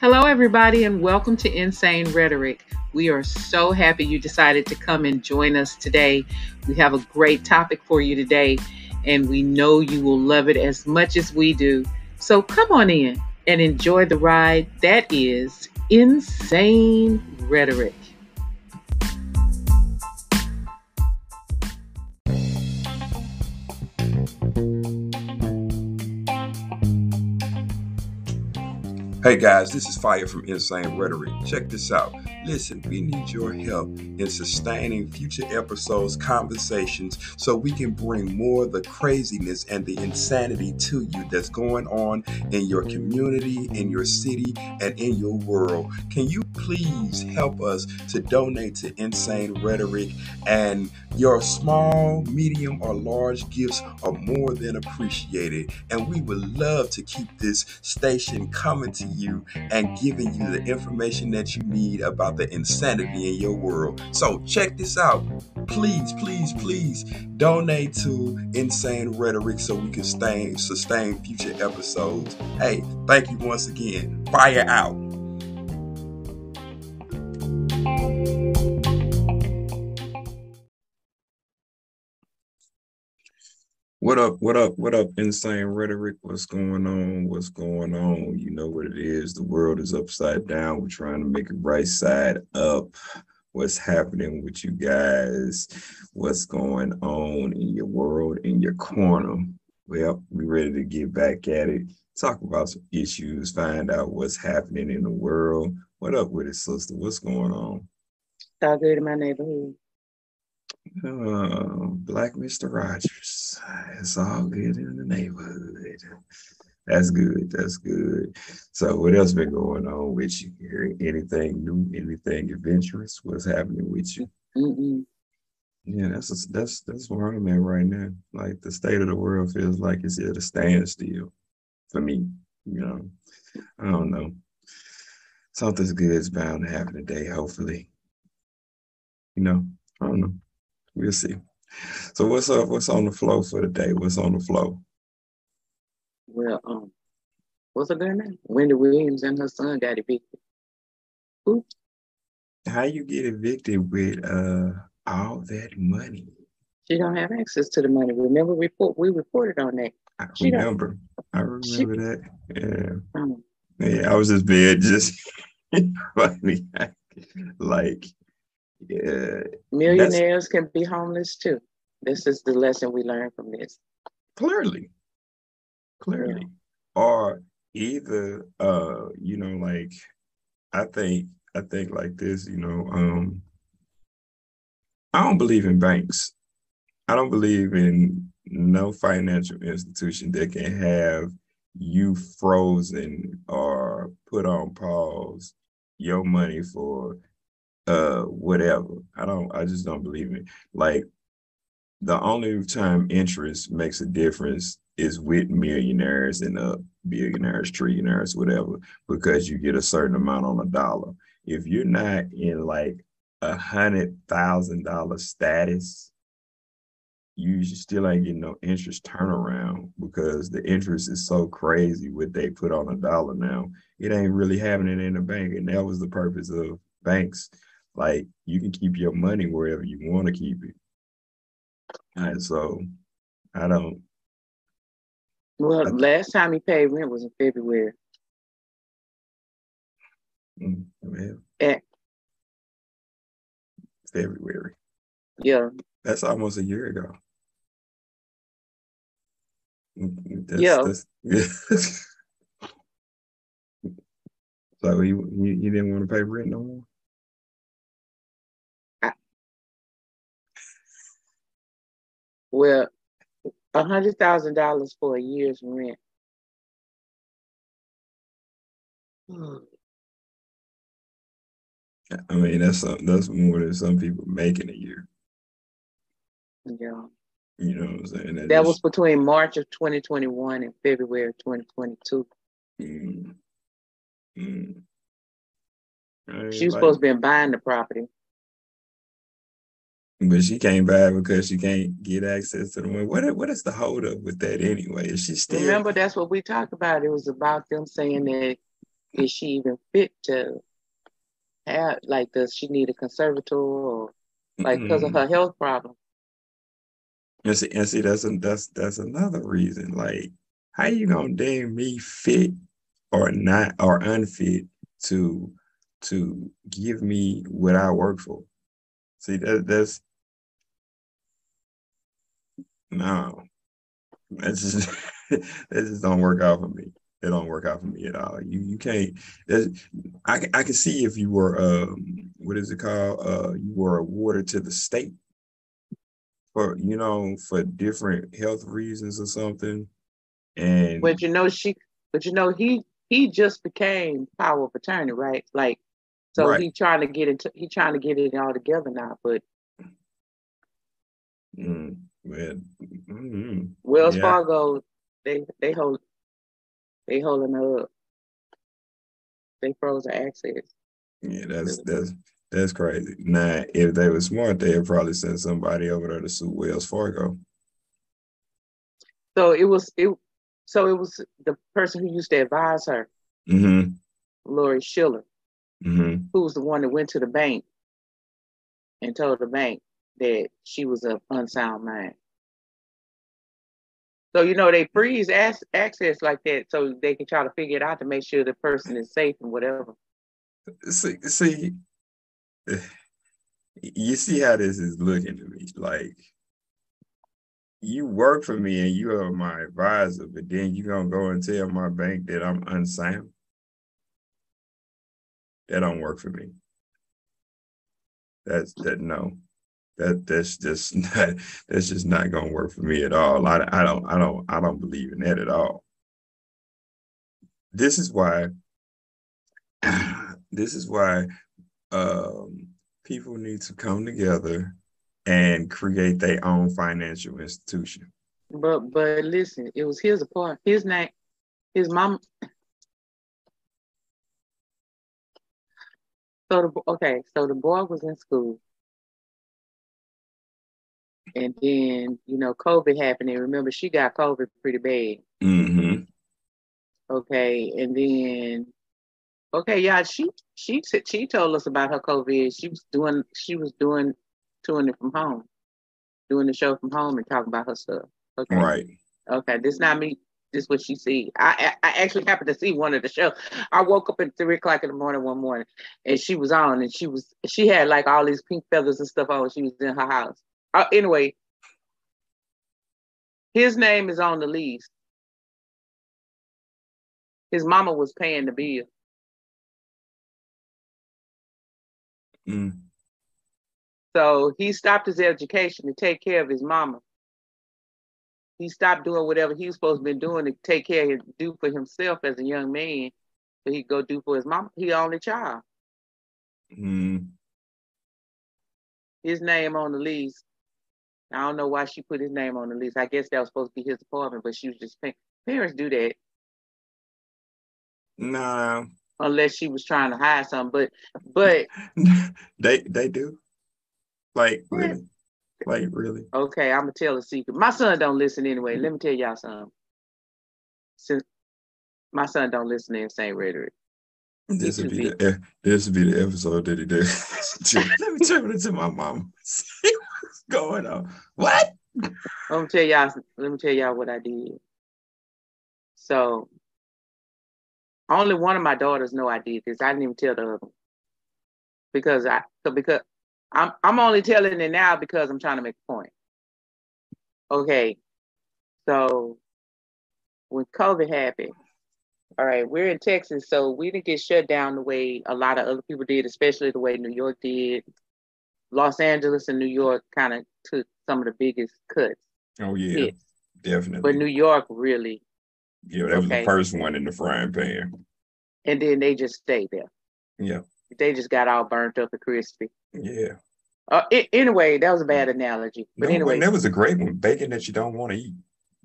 Hello, everybody, and welcome to Insane Rhetoric. We are so happy you decided to come and join us today. We have a great topic for you today, and we know you will love it as much as we do. So come on in and enjoy the ride that is Insane Rhetoric. Hey guys, this is Fire from Insane Rhetoric. Check this out. Listen, we need your help in sustaining future episodes, conversations, so we can bring more of the craziness and the insanity to you that's going on in your community, in your city, and in your world. Can you please help us to donate to Insane Rhetoric? And your small, medium, or large gifts are more than appreciated. And we would love to keep this station coming to you and giving you the information that you need about the insanity in your world. So check this out. Please, please, please donate to Insane Rhetoric so we can sustain future episodes. Hey, thank you once again. Fire out. What up? What up? What up? Insane rhetoric. What's going on? What's going on? You know what it is. The world is upside down. We're trying to make it right side up. What's happening with you guys? What's going on in your world, in your corner? Well, we ready to get back at it. Talk about some issues. Find out what's happening in the world. What up with it, sister? What's going on? All good in my neighborhood. Oh, Black Mr. Rogers. It's all good in the neighborhood. That's good. That's good. So, what else been going on with you? Anything new? Anything adventurous? What's happening with you? Mm-mm. Yeah, that's that's that's where I'm at right now. Like the state of the world feels like it's at a standstill for me. You know, I don't know. Something's good is bound to happen today. Hopefully, you know. I don't know. We'll see. So what's up? What's on the flow for the day? What's on the flow? Well, um, what's her name? Wendy Williams and her son got evicted. Who? How you get evicted with uh all that money? She don't have access to the money. Remember, we report we reported on that. I she remember. I remember she, that. Yeah. Um, yeah, I was just being just funny. like yeah. Millionaires can be homeless too. This is the lesson we learned from this. Clearly. Clearly. Yeah. Or either uh, you know, like I think I think like this, you know, um I don't believe in banks. I don't believe in no financial institution that can have you frozen or put on pause your money for uh whatever. I don't I just don't believe it. Like the only time interest makes a difference is with millionaires and uh billionaires, trillionaires, whatever, because you get a certain amount on a dollar. If you're not in like a hundred thousand dollar status, you still ain't getting no interest turnaround because the interest is so crazy what they put on a dollar now. It ain't really having it in the bank. And that was the purpose of banks like you can keep your money wherever you want to keep it. And so I don't. Well, I, last time he paid rent was in February. Mm, well. February. Yeah. That's almost a year ago. That's, yeah. That's, yeah. so you, you you didn't want to pay rent no more? Well, a hundred thousand dollars for a year's rent. I mean, that's some, that's more than some people make in a year. Yeah. You know what I'm saying? That, that was between March of 2021 and February of 2022. Mm. Mm. She was like, supposed to be buying the property. But she came back because she can't get access to the money. What what is the holdup with that anyway? Is she still remember that's what we talked about? It was about them saying that is she even fit to have like does she need a conservator or like because of her health problem? And see, and see, that's a, that's that's another reason. Like, how you gonna deem me fit or not or unfit to to give me what I work for? See, that that's no, that's just that just don't work out for me. It don't work out for me at all. You you can't. I I can see if you were um what is it called? Uh, you were awarded to the state for you know for different health reasons or something. And but you know she, but you know he he just became power of attorney, right? Like, so right. he trying to get into he trying to get it all together now, but. Mm, well, mm-hmm. Wells yeah. Fargo, they they hold they holding up. They froze the access. Yeah, that's that's that's crazy. Now, if they were smart, they'd probably send somebody over there to sue Wells Fargo. So it was it. So it was the person who used to advise her, mm-hmm. Lori Schiller, mm-hmm. who was the one that went to the bank and told the bank that she was of unsound mind. So you know they freeze access like that so they can try to figure it out to make sure the person is safe and whatever. See, see, you see how this is looking to me. Like you work for me and you are my advisor, but then you gonna go and tell my bank that I'm unsound. That don't work for me. That's that no. That that's just not that's just not gonna work for me at all. I, I don't I don't I don't believe in that at all. This is why this is why um, people need to come together and create their own financial institution. But but listen, it was his apartment. His name, his mom. So the okay, so the boy was in school, and then you know COVID happened. And remember, she got COVID pretty bad. Mm-hmm. Okay, and then Okay, yeah, she she she told us about her COVID. She was doing she was doing doing it from home, doing the show from home and talking about her stuff. Okay. Right. Okay, this not me. This what she see. I I actually happened to see one of the show. I woke up at three o'clock in the morning one morning, and she was on, and she was she had like all these pink feathers and stuff on. She was in her house. Uh, anyway, his name is on the lease. His mama was paying the bill. Mm. So he stopped his education to take care of his mama. He stopped doing whatever he was supposed to be doing to take care of do for himself as a young man. So he go do for his mama. He only child. Mm. His name on the lease. I don't know why she put his name on the lease. I guess that was supposed to be his apartment, but she was just paying. Parents do that. Nah, unless she was trying to hide something. But but they they do. Like really. Like really. Okay, I'm gonna tell a secret. My son don't listen anyway. Let me tell y'all something. Since my son don't listen to insane rhetoric. This would be the this would be the episode that he did. Let me turn it to my mom. See what's going on. What? Let me tell y'all. Let me tell y'all what I did. So only one of my daughters know I did this. I didn't even tell the other because I because I'm I'm only telling it now because I'm trying to make a point. Okay, so when COVID happened, all right, we're in Texas, so we didn't get shut down the way a lot of other people did, especially the way New York did. Los Angeles and New York kind of took some of the biggest cuts. Oh yeah, hits. definitely. But New York really yeah, that was okay. the first one in the frying pan. And then they just stayed there. Yeah. They just got all burnt up and crispy. Yeah. Uh, it, anyway, that was a bad analogy. But no, anyway, that was a great one. Bacon that you don't want to eat.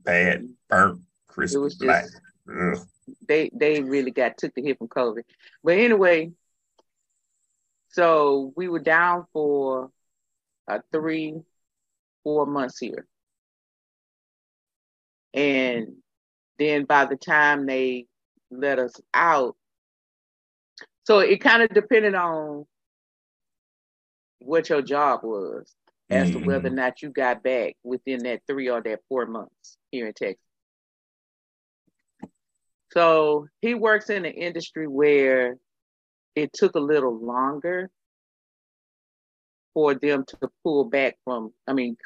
Bad, burnt, crispy, black. Just, they they really got took the hit from COVID. But anyway, so we were down for uh, three, four months here. And then by the time they let us out, So it kind of depended on what your job was as mm-hmm. to whether or mm-hmm. not you got back within that three or that four months here in Texas. So he works in an industry where it took a little longer for them to pull back from, I mean,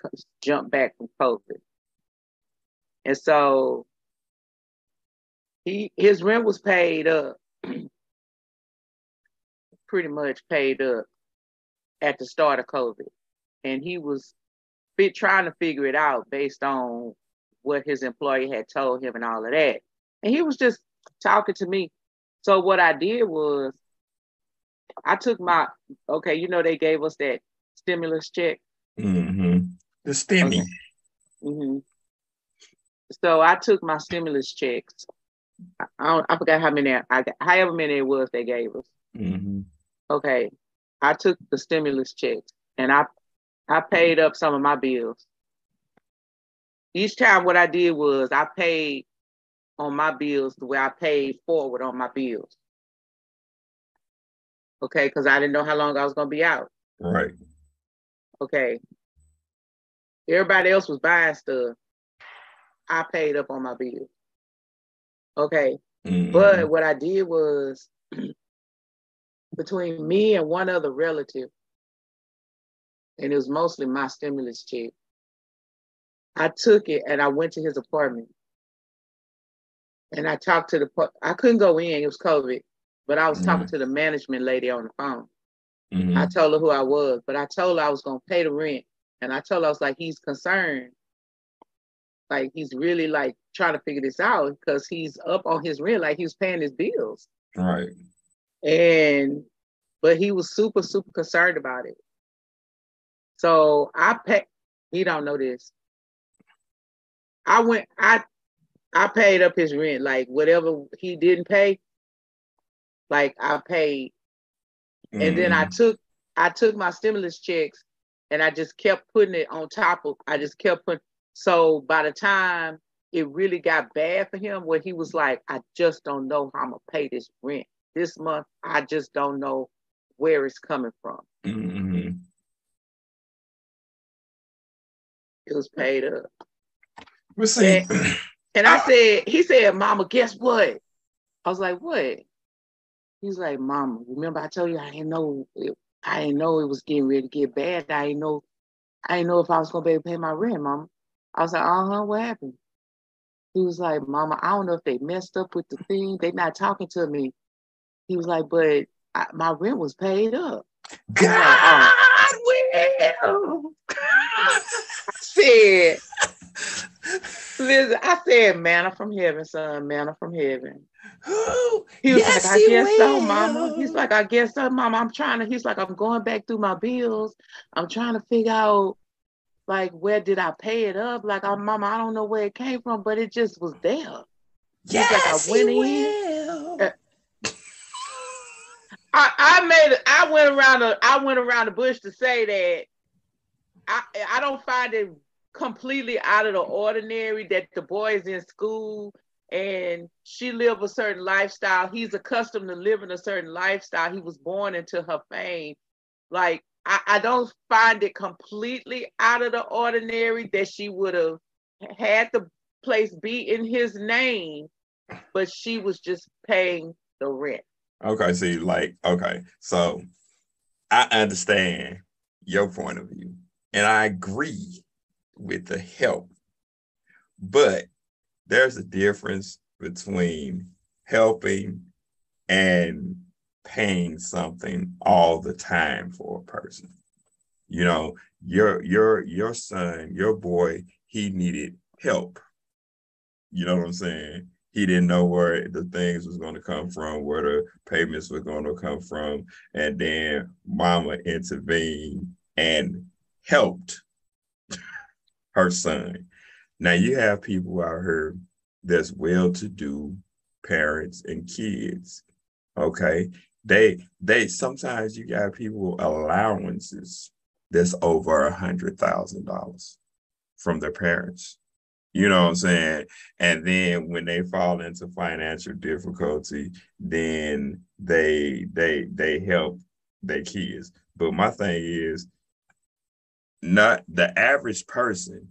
jump back from COVID. And so he his rent was paid up, pretty much paid up at the start of COVID. And he was trying to figure it out based on what his employee had told him and all of that. And he was just talking to me. So what I did was I took my okay, you know they gave us that stimulus check. Mm-hmm. The stimmy. Okay. Mm-hmm. So I took my stimulus checks. I, I, I forgot how many I got, however many it was they gave us. Mm-hmm. Okay, I took the stimulus checks and I I paid up some of my bills. Each time what I did was I paid on my bills the way I paid forward on my bills. Okay, because I didn't know how long I was gonna be out. Right. Okay. Everybody else was buying stuff. I paid up on my bills. Okay. Mm-hmm. But what I did was between me and one other relative, and it was mostly my stimulus check. I took it and I went to his apartment. And I talked to the, I couldn't go in, it was COVID, but I was mm-hmm. talking to the management lady on the phone. Mm-hmm. I told her who I was, but I told her I was going to pay the rent. And I told her I was like, he's concerned. Like he's really like trying to figure this out because he's up on his rent, like he was paying his bills. Right. And but he was super, super concerned about it. So I pay he don't know this. I went, I I paid up his rent, like whatever he didn't pay, like I paid. Mm. And then I mm. took I took my stimulus checks and I just kept putting it on top of I just kept putting so by the time it really got bad for him where he was like, I just don't know how I'm gonna pay this rent. This month, I just don't know where it's coming from. Mm-hmm. It was paid up. We'll see. And, and I said, he said, Mama, guess what? I was like, what? He's like, Mama, remember I told you I didn't know it, I didn't know it was getting ready to get bad. I didn't know I didn't know if I was gonna be able to pay my rent, Mama. I was like, uh-huh, what happened? He was like, Mama, I don't know if they messed up with the thing. They not talking to me. He was like, but I, my rent was paid up. God like, oh. will. I said, listen, I said, manna from heaven, son, manna from heaven. He was yes, like, I guess will. so, mama. He's like, I guess so, mama. I'm trying to, he's like, I'm going back through my bills. I'm trying to figure out like where did I pay it up? Like, oh, mama, I don't know where it came from, but it just was there. Yes, like I went in. Will. Uh, I, I made it. I went around the I went around the bush to say that I I don't find it completely out of the ordinary that the boy is in school and she live a certain lifestyle. He's accustomed to living a certain lifestyle. He was born into her fame. Like I, I don't find it completely out of the ordinary that she would have had the place be in his name, but she was just paying the rent. Okay, see, like, okay, so I understand your point of view, and I agree with the help, but there's a difference between helping and paying something all the time for a person. You know, your your your son, your boy, he needed help. You know what I'm saying? He didn't know where the things was going to come from, where the payments were going to come from, and then mama intervened and helped her son. Now you have people out here that's well-to-do parents and kids. Okay, they they sometimes you got people allowances that's over a hundred thousand dollars from their parents. You know what I'm saying? And then when they fall into financial difficulty, then they they they help their kids. But my thing is not the average person,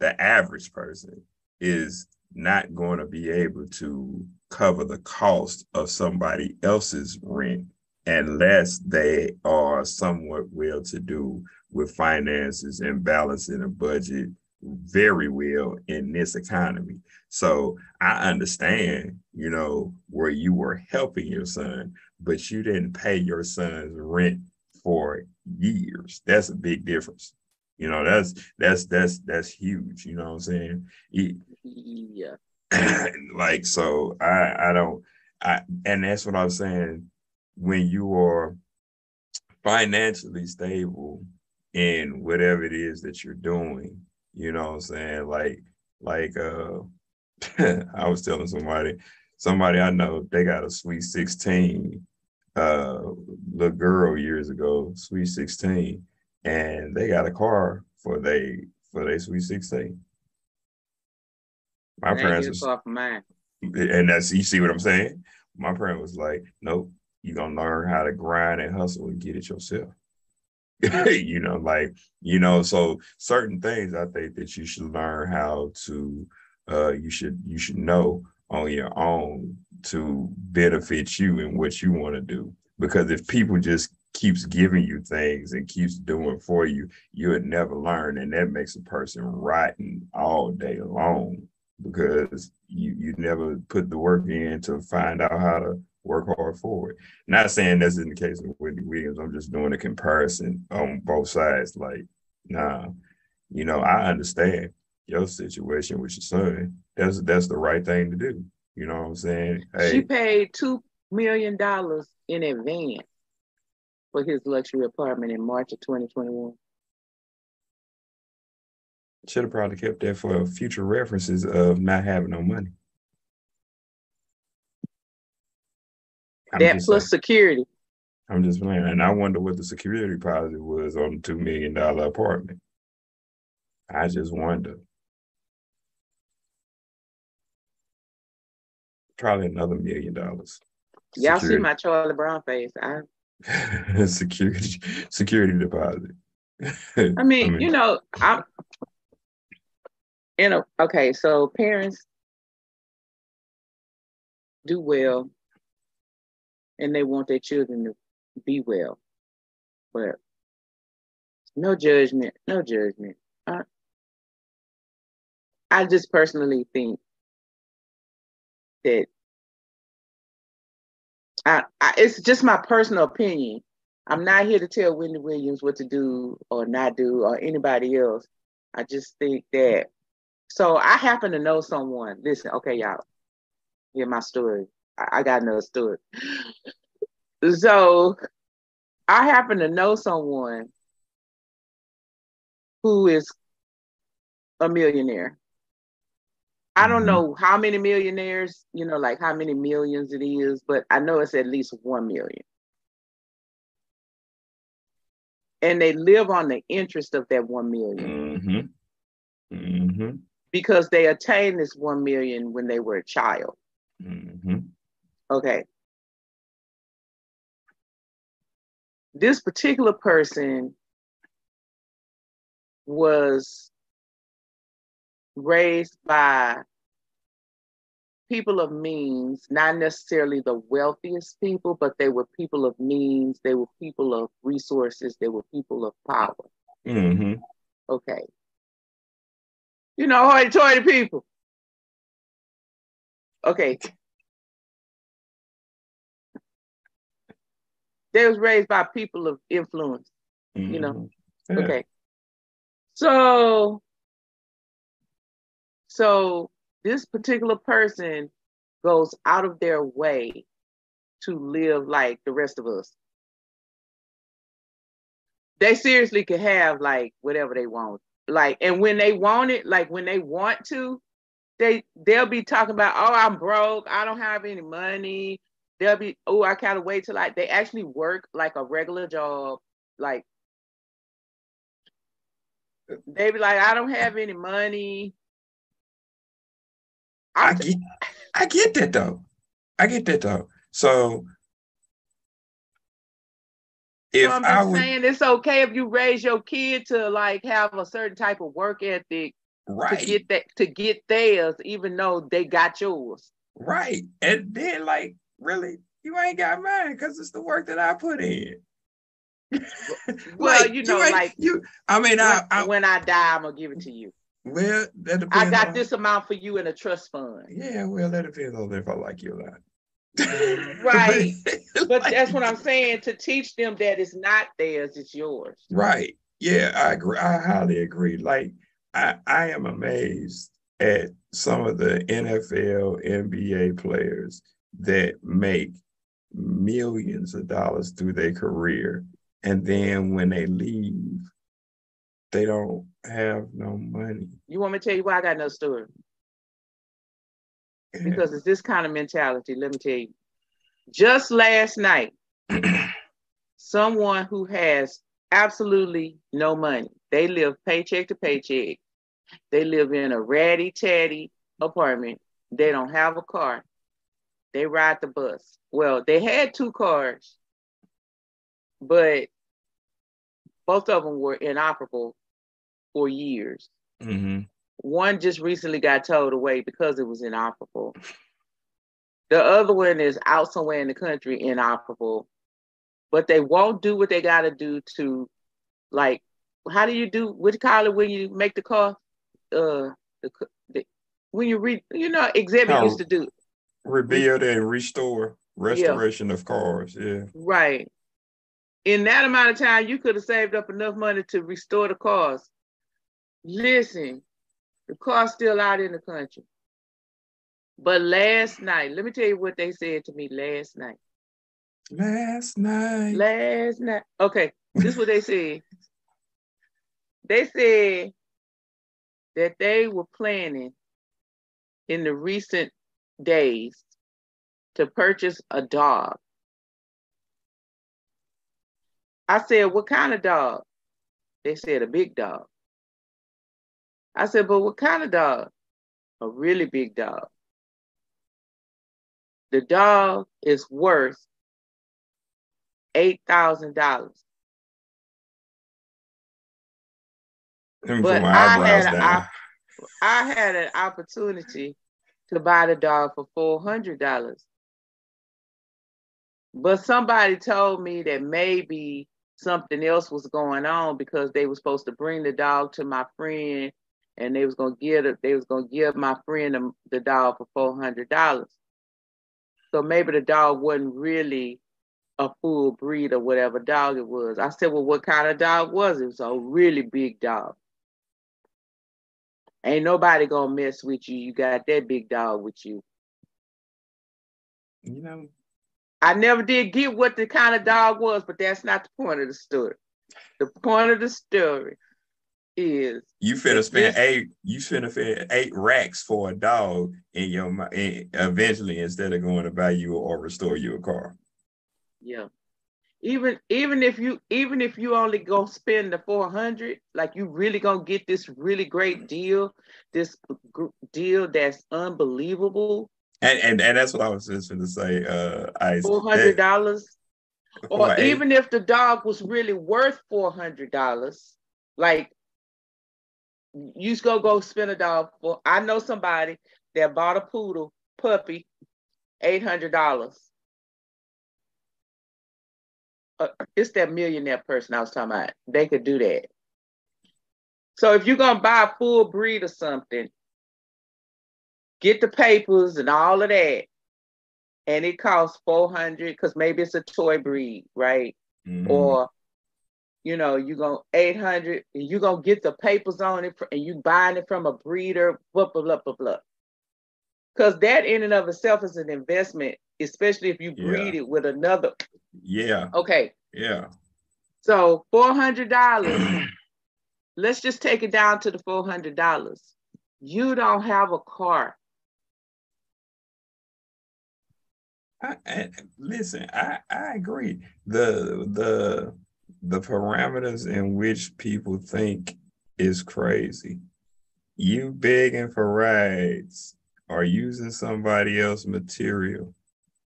the average person is not going to be able to cover the cost of somebody else's rent unless they are somewhat well to do with finances and balancing a budget very well in this economy. So I understand, you know, where you were helping your son, but you didn't pay your son's rent for years. That's a big difference. You know, that's that's that's that's huge. You know what I'm saying? Yeah. like so, I I don't I and that's what I'm saying. When you are financially stable in whatever it is that you're doing, you know what I'm saying? Like like uh I was telling somebody, somebody I know, they got a sweet 16 uh little girl years ago, sweet 16, and they got a car for they for their sweet 16. My parents was, for mine. and that's you see what I'm saying? My parent was like, Nope, you're gonna learn how to grind and hustle and get it yourself. you know, like, you know, so certain things I think that you should learn how to uh you should you should know on your own to benefit you and what you want to do. Because if people just keeps giving you things and keeps doing for you, you would never learn. And that makes a person rotten all day long because you you never put the work in to find out how to work hard for it. Not saying that's in the case of Wendy Williams. I'm just doing a comparison on both sides. Like, nah, you know, I understand your situation with your son. That's that's the right thing to do. You know what I'm saying? Hey, she paid two million dollars in advance for his luxury apartment in March of 2021. Should have probably kept that for future references of not having no money. I'm that plus security. I'm just playing, and I wonder what the security deposit was on the two million dollar apartment. I just wonder. Probably another million dollars. Y'all see my Charlie Brown face. I security security deposit. I mean, I mean, you know, I'm in a okay, so parents do well and they want their children to be well. But no judgment, no judgment. I, I just personally think that I, I, it's just my personal opinion. I'm not here to tell Wendy Williams what to do or not do or anybody else. I just think that. So I happen to know someone. Listen, okay, y'all, hear my story. I got another story. So I happen to know someone who is a millionaire. I don't mm-hmm. know how many millionaires, you know, like how many millions it is, but I know it's at least 1 million. And they live on the interest of that 1 million. Mm-hmm. Mm-hmm. Because they attained this 1 million when they were a child. Mm-hmm. Okay. This particular person was raised by people of means, not necessarily the wealthiest people, but they were people of means, they were people of resources, they were people of power. Mm-hmm. Okay. You know, hoity toity people. Okay. they was raised by people of influence, mm-hmm. you know. Mm-hmm. Yeah. Okay. So so this particular person goes out of their way to live like the rest of us. They seriously could have like whatever they want. Like, and when they want it, like when they want to, they they'll be talking about, oh, I'm broke, I don't have any money, they'll be, oh, I of wait till like they actually work like a regular job. Like they be like, I don't have any money. I, get, I get that though. I get that though. So if so I'm just would, saying it's okay if you raise your kid to like have a certain type of work ethic right. to get that to get theirs, even though they got yours. Right. And then like really, you ain't got mine because it's the work that I put in. well, like, you know, you like you. I mean, when I, I, when I die, I'm gonna give it to you. Well, that depends. I got on, this amount for you in a trust fund. Yeah, well, that depends on if I like you or not. right. but that's what I'm saying to teach them that it's not theirs, it's yours. Right. Yeah, I agree. I highly agree. Like, I, I am amazed at some of the NFL, NBA players that make millions of dollars through their career. And then when they leave, they don't have no money. You want me to tell you why I got no story? Because it's this kind of mentality. Let me tell you. Just last night, someone who has absolutely no money, they live paycheck to paycheck. They live in a ratty tatty apartment. They don't have a car. They ride the bus. Well, they had two cars, but both of them were inoperable for years. Mm-hmm. One just recently got towed away because it was inoperable. The other one is out somewhere in the country, inoperable, but they won't do what they got to do to, like, how do you do? What call it when you make the car? Uh, the, the when you read, you know, exhibit used to do rebuild and restore restoration yeah. of cars. Yeah, right. In that amount of time, you could have saved up enough money to restore the cars. Listen, the car's still out in the country. But last night, let me tell you what they said to me last night. Last night. Last night. Okay, this is what they said. They said that they were planning in the recent days to purchase a dog. I said, What kind of dog? They said, A big dog. I said, But what kind of dog? A really big dog. The dog is worth $8,000. But I had, a, I had an opportunity to buy the dog for $400. But somebody told me that maybe something else was going on because they were supposed to bring the dog to my friend and they was gonna give it, they was gonna give my friend the, the dog for four hundred dollars. So maybe the dog wasn't really a full breed or whatever dog it was. I said, well, what kind of dog was it? It was a really big dog. Ain't nobody gonna mess with you. You got that big dog with you. You know, I never did get what the kind of dog was, but that's not the point of the story. The point of the story is you finna spend eight you finna spend eight racks for a dog in your in, eventually instead of going to buy you or restore you a car. Yeah. Even even if you even if you only go spend the 400 like you really gonna get this really great deal this g- deal that's unbelievable. And, and and that's what i was just to say uh i $400 or even if the dog was really worth $400 like you just go go spend a dog for. I know somebody that bought a poodle puppy, eight hundred dollars. Uh, it's that millionaire person I was talking about. They could do that. So if you're gonna buy a full breed or something, get the papers and all of that, and it costs four hundred because maybe it's a toy breed, right? Mm-hmm. Or you know, you go 800, and you're going to get the papers on it and you buying it from a breeder, blah, blah, blah, blah, blah. Because that in and of itself is an investment, especially if you breed yeah. it with another. Yeah. Okay. Yeah. So $400, let's just take it down to the $400. You don't have a car. I, I, listen, I, I agree. The the the parameters in which people think is crazy. You begging for rides or using somebody else's material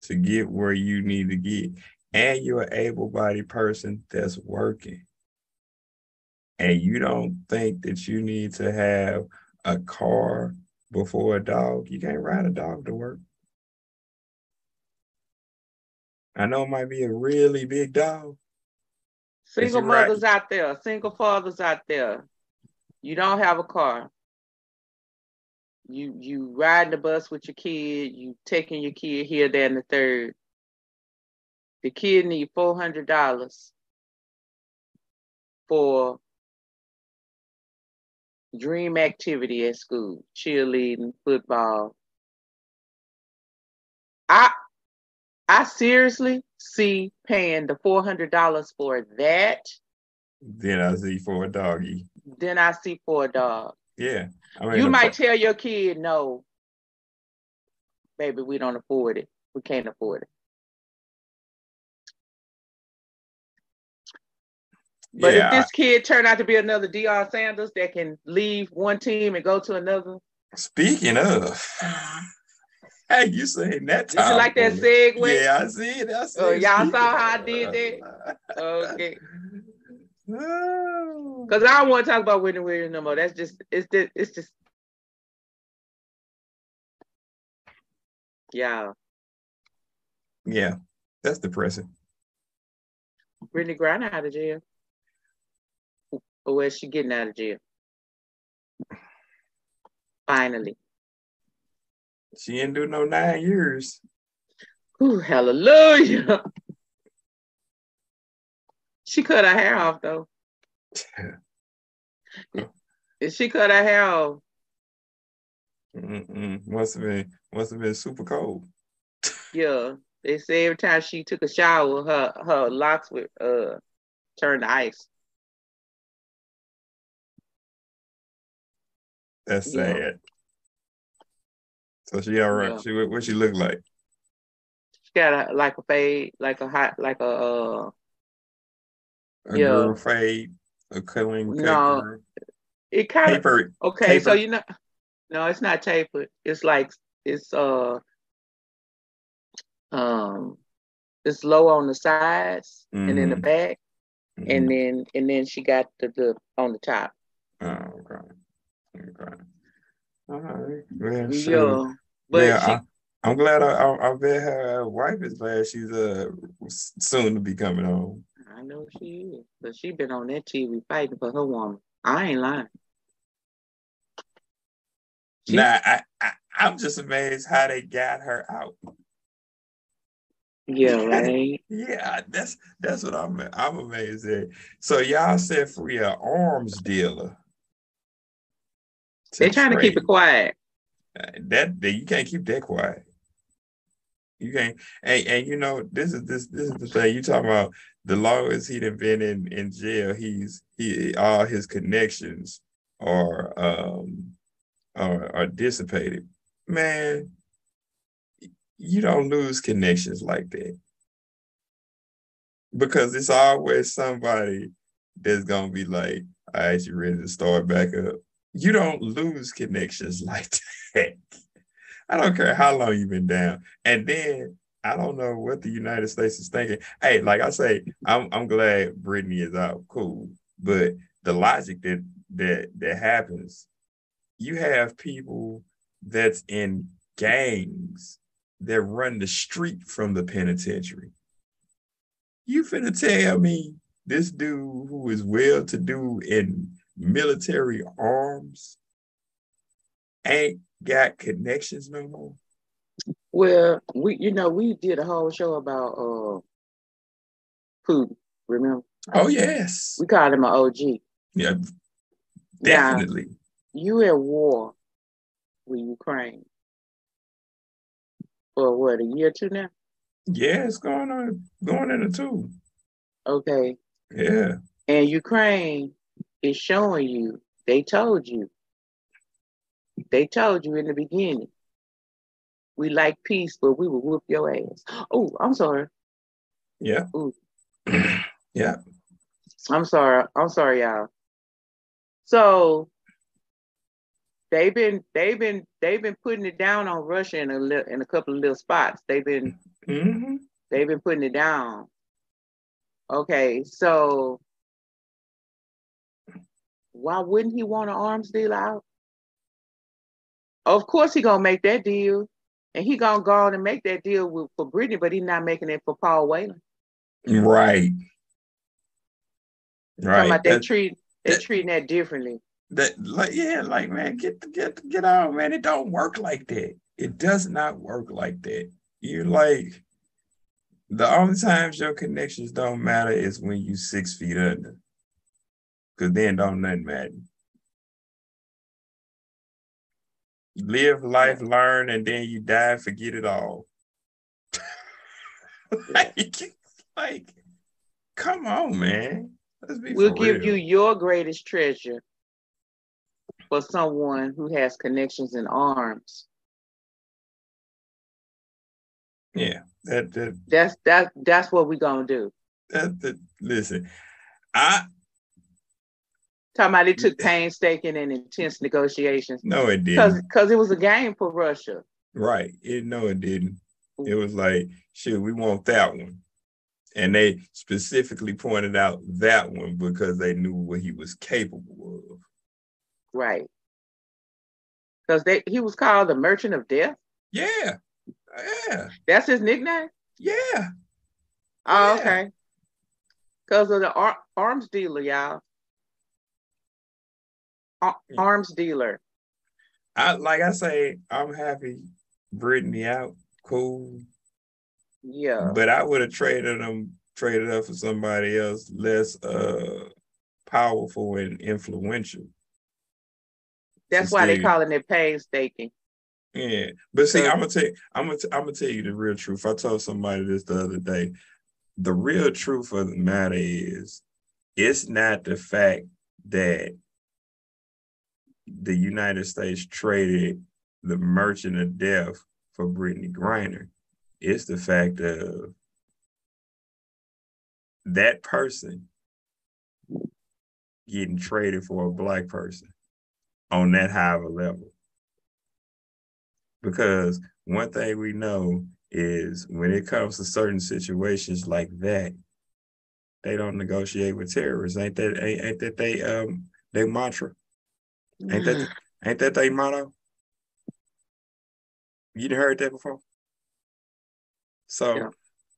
to get where you need to get. And you're an able-bodied person that's working. And you don't think that you need to have a car before a dog. You can't ride a dog to work. I know it might be a really big dog. Single mothers right. out there, single fathers out there. You don't have a car you you riding the bus with your kid, you taking your kid here, there, and the third. The kid need four hundred dollars for dream activity at school, cheerleading, football. I I seriously see paying the four hundred dollars for that. Then I see for a doggy. Then I see for a dog. Yeah. I mean, you might tell your kid, no, baby, we don't afford it. We can't afford it. But yeah, if this kid turned out to be another Deion Sanders that can leave one team and go to another. Speaking of, uh-huh. Hey, you saying that time? You like that segue? Yeah, I see it. I see oh, y'all saw how I did that? Okay. Because I don't want to talk about Whitney Williams no more. That's just it's just it's just yeah. Yeah, that's depressing. Brittney Griner out of jail. Or where's she getting out of jail? Finally. She didn't do no nine years. Ooh, hallelujah. She cut her hair off though. she cut her hair off. Mm-mm. Must have been must have been super cold. yeah, they say every time she took a shower, her her locks would uh turn to ice. That's sad. So she all right. Yeah. She what she look like? She got a, like a fade, like a hot, like a uh, a yeah. girl fade, a coloring no, paper. It kind of okay. So you know, no, it's not tapered. It's like it's uh um it's low on the sides mm-hmm. and in the mm-hmm. back, mm-hmm. and then and then she got the, the on the top. Oh, okay. Okay. All right. Yeah, but yeah, she, I, am glad. I, I, I bet her wife is glad she's uh soon to be coming home. I know she is, but she been on that TV fighting for her woman. I ain't lying. She, nah, I, I I'm just amazed how they got her out. Yeah, right. yeah, that's that's what I'm I'm amazed at. So y'all said free an arms dealer. They're trying to keep it quiet. Uh, that, that you can't keep that quiet. You can't, and, and you know this is this this is the thing you talking about the longest he'd been in in jail, he's he all his connections are um are, are dissipated. Man, you don't lose connections like that because it's always somebody that's gonna be like, "I right, you ready to start back up?" You don't lose connections like that. I don't care how long you've been down, and then I don't know what the United States is thinking. Hey, like I say, I'm I'm glad Brittney is out. Cool. But the logic that that that happens, you have people that's in gangs that run the street from the penitentiary. You finna tell me this dude who is well to do in military arms ain't got connections no more? Well, we you know we did a whole show about uh Bout. Remember? Oh yes. We called him an OG. Yeah, definitely. Now, you at war with Ukraine for what a year or two now? Yeah, it's going on going into two. Okay. Yeah. And Ukraine is showing you. They told you. They told you in the beginning we like peace, but we will whoop your ass. Oh, I'm sorry. Yeah. Ooh. yeah. I'm sorry. I'm sorry, y'all. So they've been they've been they've been putting it down on Russia in a li- in a couple of little spots. They've been Mm-hmm. they've been putting it down. Okay, so why wouldn't he want an arms deal out? Of course he gonna make that deal, and he gonna go on and make that deal with, for Brittney, but he's not making it for Paul Whelan. Right. Right. about they treat they that- treating that differently. that like yeah, like man, get get get on, man. It don't work like that. It does not work like that. You're like the only times your connections don't matter is when you six feet under. Cause then don't nothing matter. Live life, learn, and then you die, forget it all. like, like, come on, man. Let's be We'll give real. you your greatest treasure for someone who has connections in arms. Yeah, that that That's that that's what we're gonna do. that, that listen, I Talking about it took painstaking and intense negotiations. no it didn't. because it was a game for Russia. Right. It no, it didn't. It was like, shit, we want that one. And they specifically pointed out that one because they knew what he was capable of. Right. Because they he was called the Merchant of Death. Yeah. Yeah. That's his nickname? Yeah. Oh, Yeah. okay. Because of the ar- arms dealer, y'all. Arms dealer. I like I say, I'm happy Brittney out. Cool. Yeah. But I would have traded them, traded up for somebody else less uh powerful and influential. That's why they calling it painstaking. Yeah, but see, I'm gonna tell, I'm gonna, I'm gonna tell you the real truth. I told somebody this the other day. The real truth of the matter is, it's not the fact that the United States traded the Merchant of Death for Brittney Griner. It's the fact of that person getting traded for a black person on that high of a level. Because one thing we know is when it comes to certain situations like that, they don't negotiate with terrorists. Ain't that ain't, ain't that they um their mantra? Ain't that ain't that their motto? You heard that before? So Yeah.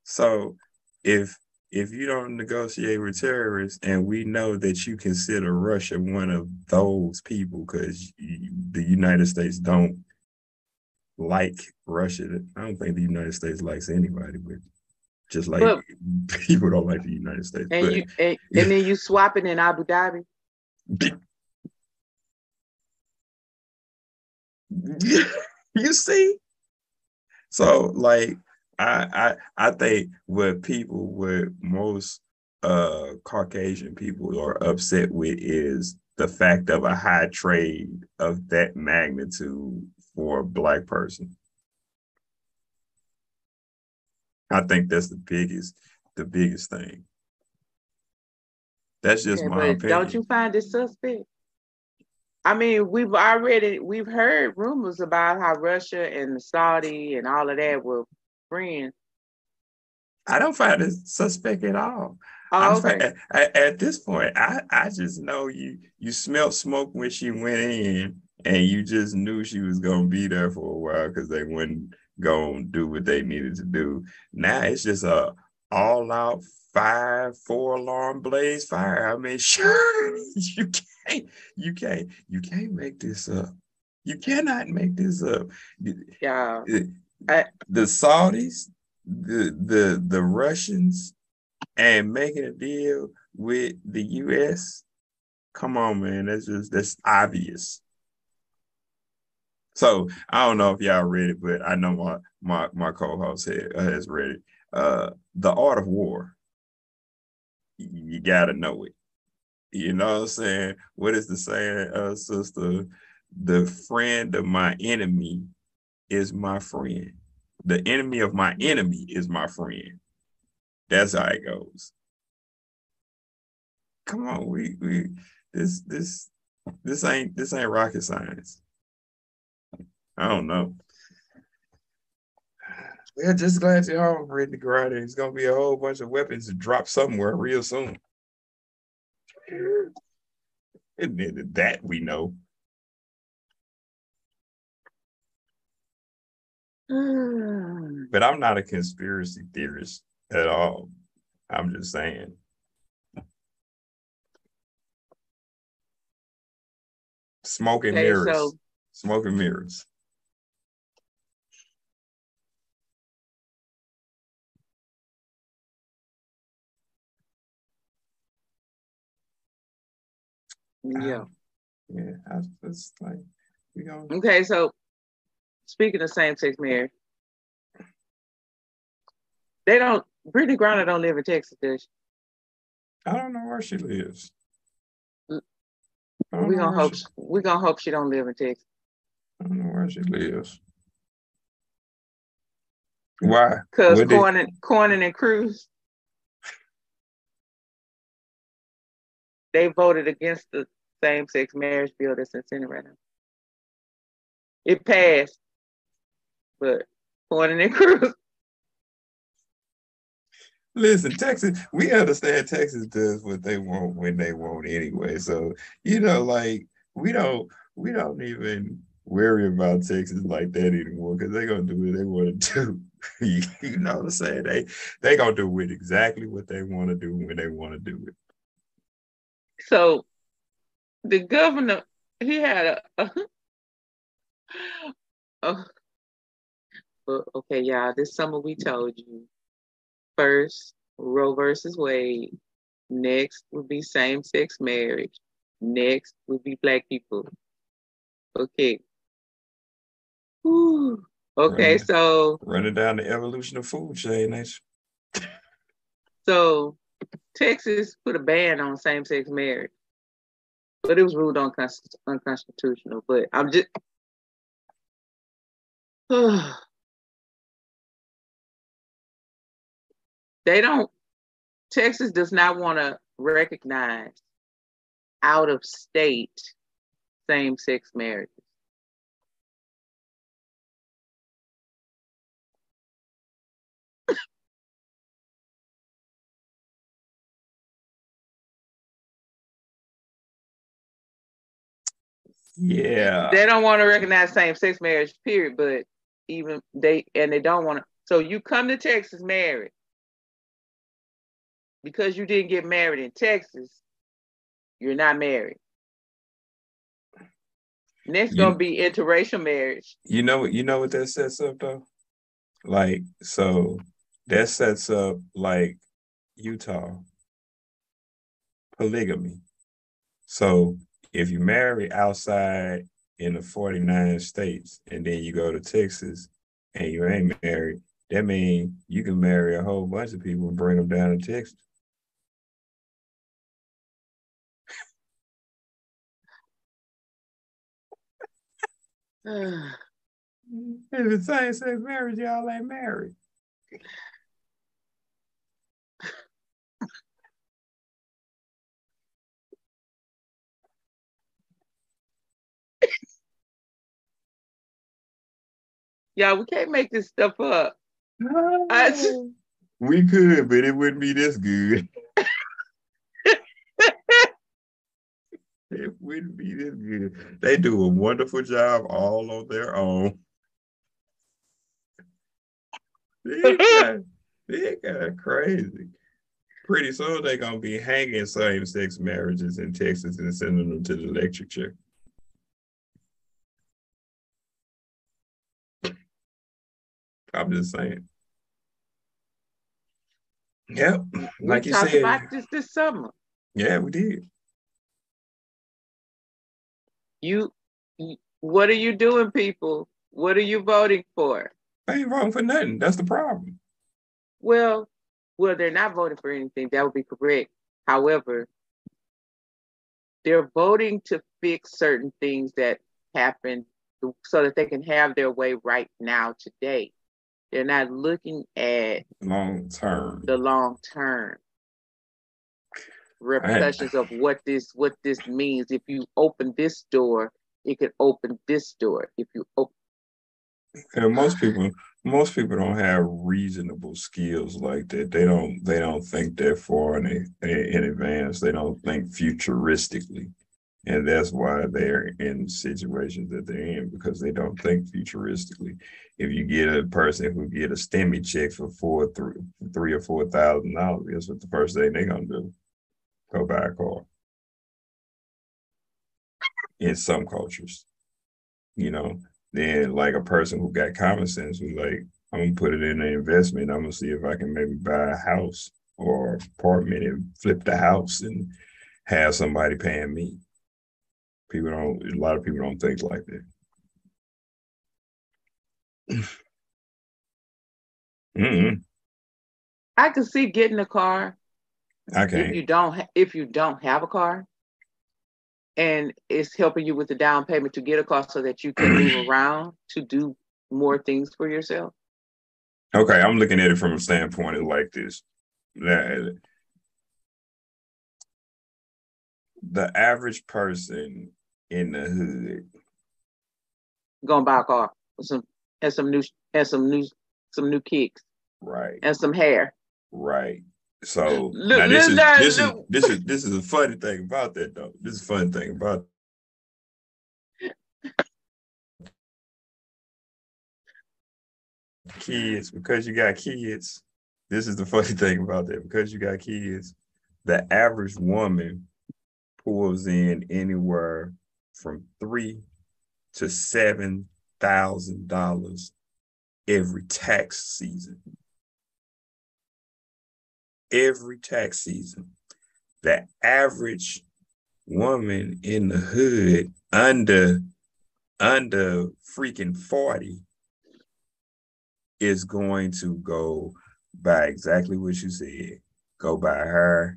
so if if you don't negotiate with terrorists and we know that you consider Russia one of those people because the United States don't like Russia. I don't think the United States likes anybody, but just like people don't like the United States. and but you and, and then you swap it in Abu Dhabi. you see? So like I I I think what people what most uh Caucasian people are upset with is the fact of a high trade of that magnitude for a black person. I think that's the biggest the biggest thing. That's just Yeah, my opinion. don't you find it suspect? I mean, we've already we've heard rumors about how Russia and Saudi and all of that were friends. I don't find it suspect at all. Oh, okay. at, at this point, I, I just know you you smelled smoke when she went in, and you just knew she was gonna be there for a while because they wouldn't gonna do what they needed to do. Now it's just a all out fire, four alarm blaze fire. I mean, sure, you can't, you can't, you can't make this up. You cannot make this up. Yeah. the Saudis, the the the Russians, and making a deal with the U.S. Come on, man, that's just that's obvious. So I don't know if y'all read it, but I know my my my co-host has read it. Uh, the Art of War. You gotta know it. You know what I'm saying? What is the saying, uh, sister? The friend of my enemy is my friend. The enemy of my enemy is my friend. That's how it goes. Come on, we we this this this ain't this ain't rocket science. I don't know. We're just glad you're home, Brittney Griner. There's gonna be a whole bunch of weapons to drop somewhere real soon. And that we know. but I'm not a conspiracy theorist at all. I'm just saying. Smoking okay, mirrors. So- Smoking mirrors. Yeah. Yeah, I was like, we go. Okay, so speaking of same sex marriage, they don't. Brittney Griner don't live in Texas, does she? I don't know where she lives. Mm. We gonna hope. She, we gonna hope she don't live in Texas. I don't know where she lives. Why? Because Cornyn, Cornyn and Cruz, they voted against the same-sex marriage bill that's in Senate right now. It passed, but Cornyn and Cruz. Listen, Texas, we understand Texas does what they want when they want anyway. So, you know, like we don't we don't even worry about Texas like that anymore because they're gonna do what they want to do. you know what I'm saying? They they gonna do it exactly what they want to do when they want to do it. So the governor, he had a, a, a okay, y'all, this summer we told you first Roe versus Wade, next would be same sex marriage, next would be black people. Okay. Whew. Okay, running, so running down the evolution of food chain, So Texas put a ban on same sex marriage but it was ruled unconstitutional. But I'm just. they don't. Texas does not want to recognize out of state same sex marriages. Yeah. They don't want to recognize same sex marriage, period. But even they and they don't want to. So you come to Texas married because you didn't get married in Texas, you're not married. Next you, gonna be interracial marriage. You know what you know what that sets up though? Like so that sets up like Utah polygamy. So if you marry outside in the 49 states and then you go to Texas and you ain't married, that means you can marry a whole bunch of people and bring them down to Texas. if it's same sex marriage, y'all ain't married. Yeah, we can't make this stuff up. No. we could, but it wouldn't be this good. it wouldn't be this good. They do a wonderful job all on their own. They got, they got crazy. Pretty soon they're gonna be hanging same-sex marriages in Texas and sending them to the electric chair. I'm just saying. Yep. Like we you talked said. about this this summer. Yeah, we did. You, what are you doing, people? What are you voting for? I ain't voting for nothing. That's the problem. Well, well, they're not voting for anything. That would be correct. However, they're voting to fix certain things that happen so that they can have their way right now today. They're not looking at long term. The long term repercussions of what this what this means. If you open this door, it could open this door. If you open And most people, most people don't have reasonable skills like that. They don't. They don't think that far in in advance. They don't think futuristically, and that's why they're in situations that they're in because they don't think futuristically. If you get a person who get a stimmy check for four, three, three or four thousand dollars, guess what the first thing they're gonna do? Go buy a car. In some cultures, you know, then like a person who got common sense who like, I'm gonna put it in an investment. I'm gonna see if I can maybe buy a house or apartment and flip the house and have somebody paying me. People don't a lot of people don't think like that. mm I can see getting a car. I can. If you don't, if you don't have a car, and it's helping you with the down payment to get a car so that you can move around to do more things for yourself? Okay, I'm looking at it from a standpoint of like this. That the average person in the hood gonna buy a car with some and some new and some new some new kicks. Right. And some hair. Right. So look, now this, look, is, this is this is this is a funny thing about that though. This is a funny thing about kids because you got kids. This is the funny thing about that because you got kids. The average woman pulls in anywhere from three to seven thousand dollars every tax season every tax season. The average woman in the hood under under freaking 40 is going to go buy exactly what you said. Go buy her,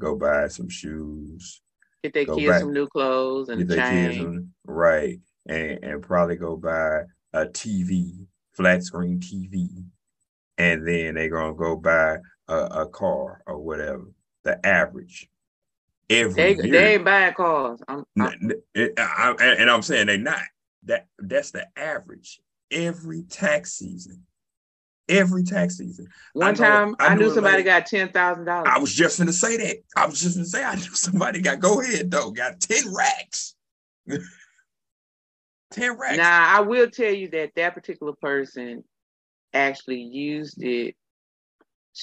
go buy some shoes. Get their kids buy, some new clothes and get kids some, right. And and probably go buy a TV, flat screen TV. And then they're gonna go buy a, a car or whatever, the average. Every they, year, they ain't buying cars. I'm, I'm, I, and I'm saying they're not. That that's the average every tax season. Every tax season. One I know, time I, I knew somebody lady, got ten thousand dollars. I was just gonna say that. I was just gonna say I knew somebody got go ahead though, got 10 racks. 10 racks. Now I will tell you that that particular person actually used it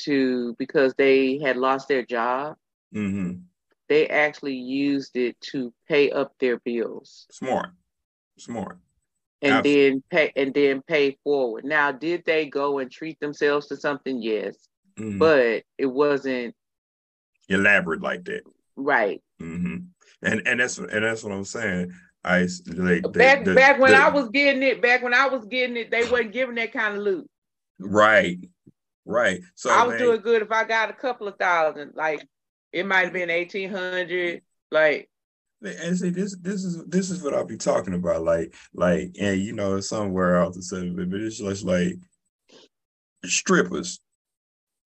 to because they had lost their job. Mm-hmm. They actually used it to pay up their bills. Smart, smart. And Absolutely. then pay and then pay forward. Now, did they go and treat themselves to something? Yes, mm-hmm. but it wasn't elaborate like that. Right. Mm-hmm. And and that's and that's what I'm saying. I like back the, back when the, I was getting it. Back when I was getting it, they wasn't giving that kind of loot. Right. Right. So I was man, doing good if I got a couple of thousand. Like it might have been eighteen hundred. Like and see this this is this is what I'll be talking about. Like like and you know somewhere else to say but it's just like strippers.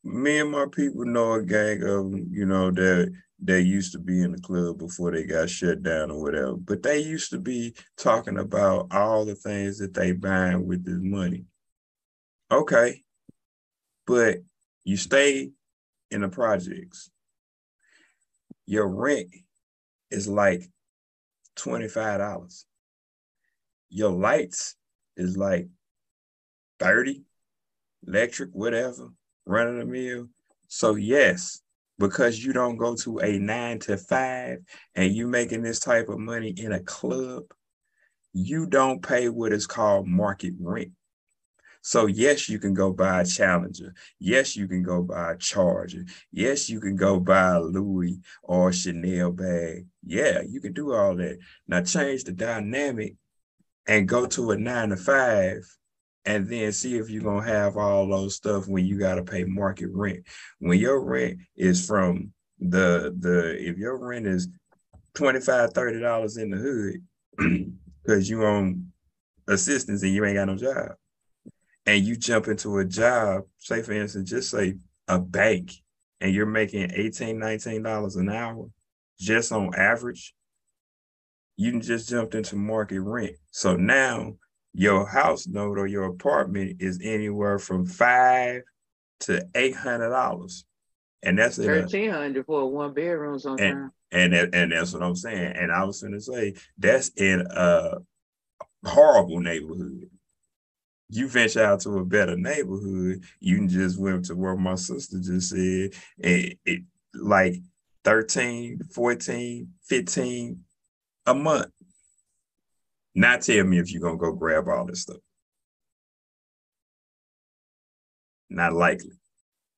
Me and my people know a gang of you know, that they used to be in the club before they got shut down or whatever. But they used to be talking about all the things that they buying with this money. Okay, but you stay in the projects. Your rent is like $25. Your lights is like 30, electric, whatever, running the mill. So yes, because you don't go to a nine to five and you making this type of money in a club, you don't pay what is called market rent. So yes, you can go buy a Challenger. Yes, you can go buy a Charger. Yes, you can go buy a Louis or Chanel bag. Yeah, you can do all that. Now change the dynamic and go to a nine to five and then see if you're gonna have all those stuff when you gotta pay market rent. When your rent is from the the if your rent is 25 30 dollars in the hood because you on assistance and you ain't got no job and you jump into a job, say for instance, just say a bank, and you're making $18, $19 an hour just on average, you just jumped into market rent. So now your house note or your apartment is anywhere from five to eight hundred dollars, and that's thirteen hundred for one bedroom sometimes. And, and and that's what I'm saying. And I was going to say that's in a horrible neighborhood. You venture out to a better neighborhood, you just went to where my sister just said, and it like 13, 14, 15 a month. Not tell me if you're gonna go grab all this stuff. Not likely.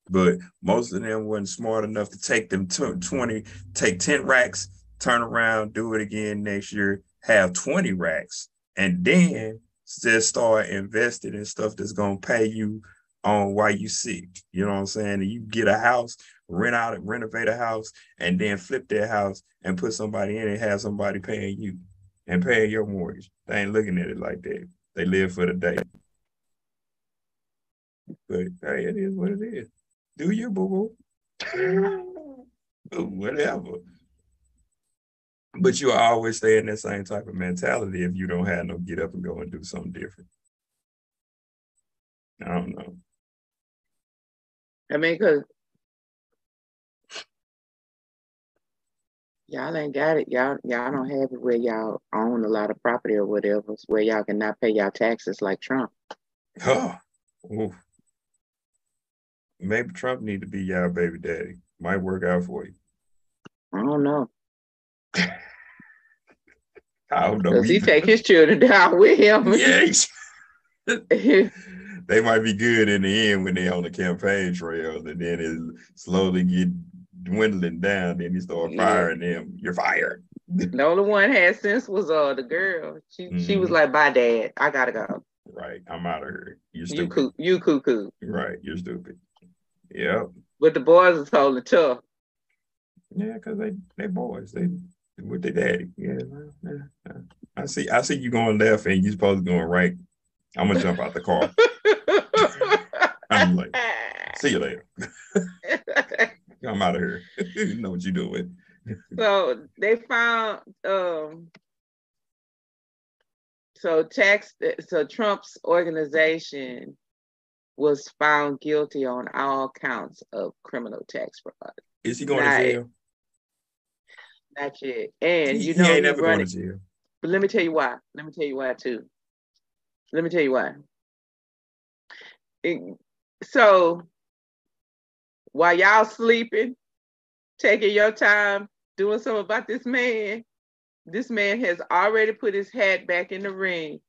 But most of them wasn't smart enough to take them 20, take 10 racks, turn around, do it again next year, have 20 racks, and then just start investing in stuff that's gonna pay you on why you sick. You know what I'm saying? And you get a house, rent out, renovate a house, and then flip that house and put somebody in and have somebody paying you and paying your mortgage. They ain't looking at it like that. They live for the day. But hey, it is what it is. Do you, boo boo? Whatever. But you'll always stay in that same type of mentality if you don't have no get up and go and do something different. I don't know. I mean, because y'all ain't got it. Y'all y'all don't have it where y'all own a lot of property or whatever, where y'all cannot pay y'all taxes like Trump. Oh, maybe Trump need to be y'all baby daddy. Might work out for you. I don't know. I don't know. Does he take his children down with him? Yes. they might be good in the end when they're on the campaign trail, and then it slowly get dwindling down. Then you start firing yeah. them. You're fired. the only one had sense was uh the girl. She mm-hmm. she was mm-hmm. like, "Bye, dad. I gotta go." Right. I'm out of here. You're stupid. You coo- you cuckoo. Right. You're stupid. Yep. But the boys are totally tough. Yeah, because they they boys. They with the daddy. Yeah, I see. I see you going left, and you supposed to going right. I'm gonna jump out the car. I'm like, see you later. I'm out of here. you know what you're doing. so they found um so tax so Trump's organization was found guilty on all counts of criminal tax fraud. Is he going to jail? Not yet. And you know, he ain't never going to jail. But let me tell you why. Let me tell you why too. Let me tell you why. It, so while y'all sleeping, taking your time, doing something about this man, this man has already put his hat back in the ring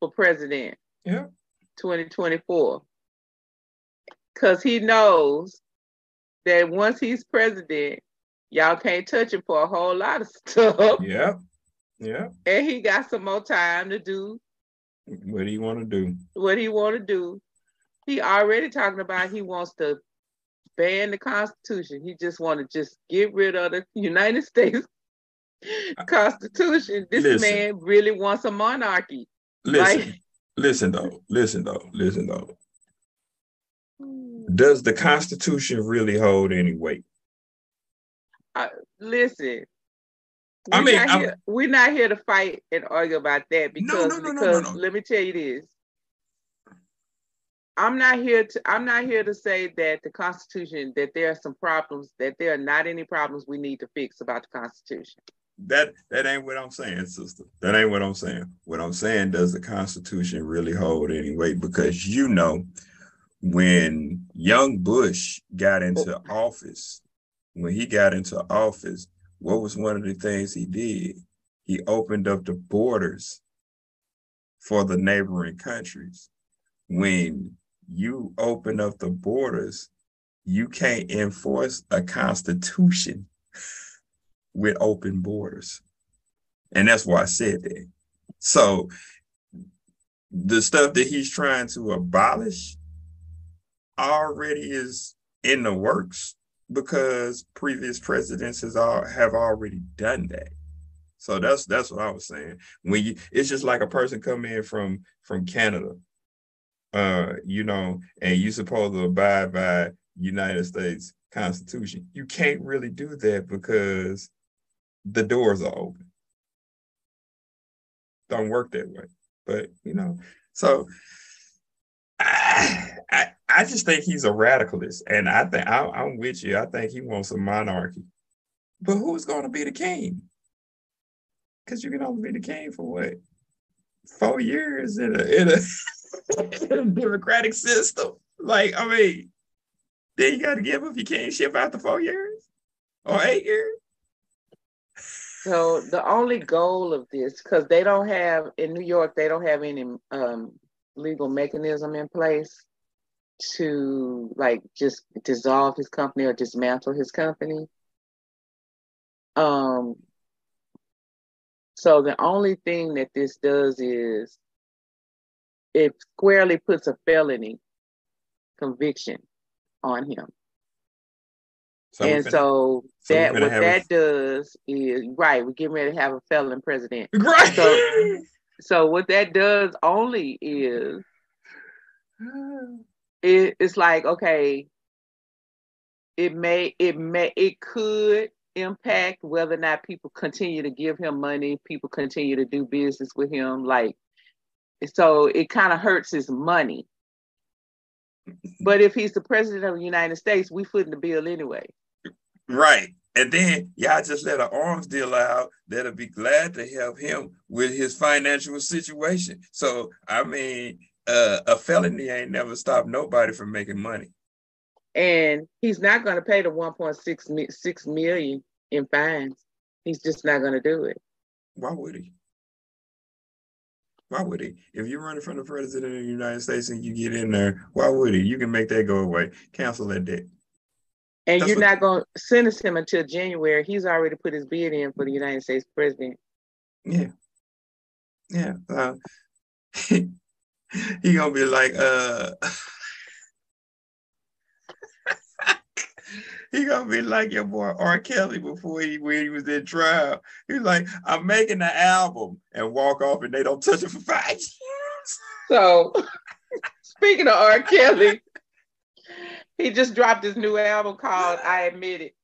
for president. Yeah. 2024. Because he knows that once he's president, y'all can't touch him for a whole lot of stuff. Yeah. Yeah. And he got some more time to do what do you want to do? What he want to do? He already talking about he wants to ban the Constitution. He just want to just get rid of the United States Constitution. This listen, man really wants a monarchy. Listen, like, listen though, listen though, listen though. Hmm. Does the Constitution really hold any weight? Uh, listen, we're I mean, not here, we're not here to fight and argue about that because no, no, no, because let me tell you this. I'm not here to I'm not here to say that the Constitution that there are some problems that there are not any problems we need to fix about the Constitution. That that ain't what I'm saying, sister. That ain't what I'm saying. What I'm saying does the Constitution really hold any weight? Because you know, when young Bush got into oh. office, when he got into office, what was one of the things he did? He opened up the borders for the neighboring countries. When you open up the borders, you can't enforce a constitution with open borders. And that's why I said that. So the stuff that he's trying to abolish already is in the works because previous presidents has all have already done that. So that's that's what I was saying. When you it's just like a person come in from from Canada, uh, you know, and you supposed to abide by United States Constitution. You can't really do that because the doors are open. Don't work that way. But you know, so I, I, just think he's a radicalist, and I think I, I'm with you. I think he wants a monarchy, but who's going to be the king? Because you can only be the king for what four years in a in a, in a democratic system. Like, I mean, then you got to give up your kingship after four years or eight years. So the only goal of this, because they don't have in New York, they don't have any um, legal mechanism in place to like just dissolve his company or dismantle his company. Um, so the only thing that this does is it squarely puts a felony conviction on him. So and so, so that what that a... does is right, we're getting ready to have a felon president. Right. So, so what that does only is it, it's like, okay, it may it may it could impact whether or not people continue to give him money, people continue to do business with him. Like so it kind of hurts his money. But if he's the president of the United States, we footing the bill anyway. Right. And then y'all just let an arms deal out that'll be glad to help him with his financial situation. So I mean, uh, a felony ain't never stopped nobody from making money. And he's not going to pay the 1.6 6 million in fines. He's just not going to do it. Why would he? Why would he? If you're running from the president of the United States and you get in there, why would he? You can make that go away. Cancel that debt. And That's you're what, not going to sentence him until January. He's already put his bid in for the United States president. Yeah. Yeah. Uh, he gonna be like, uh, he gonna be like your boy R. Kelly before he when he was in trial. He's like, I'm making the album and walk off and they don't touch it for five years. So speaking of R. Kelly, he just dropped his new album called I Admit It.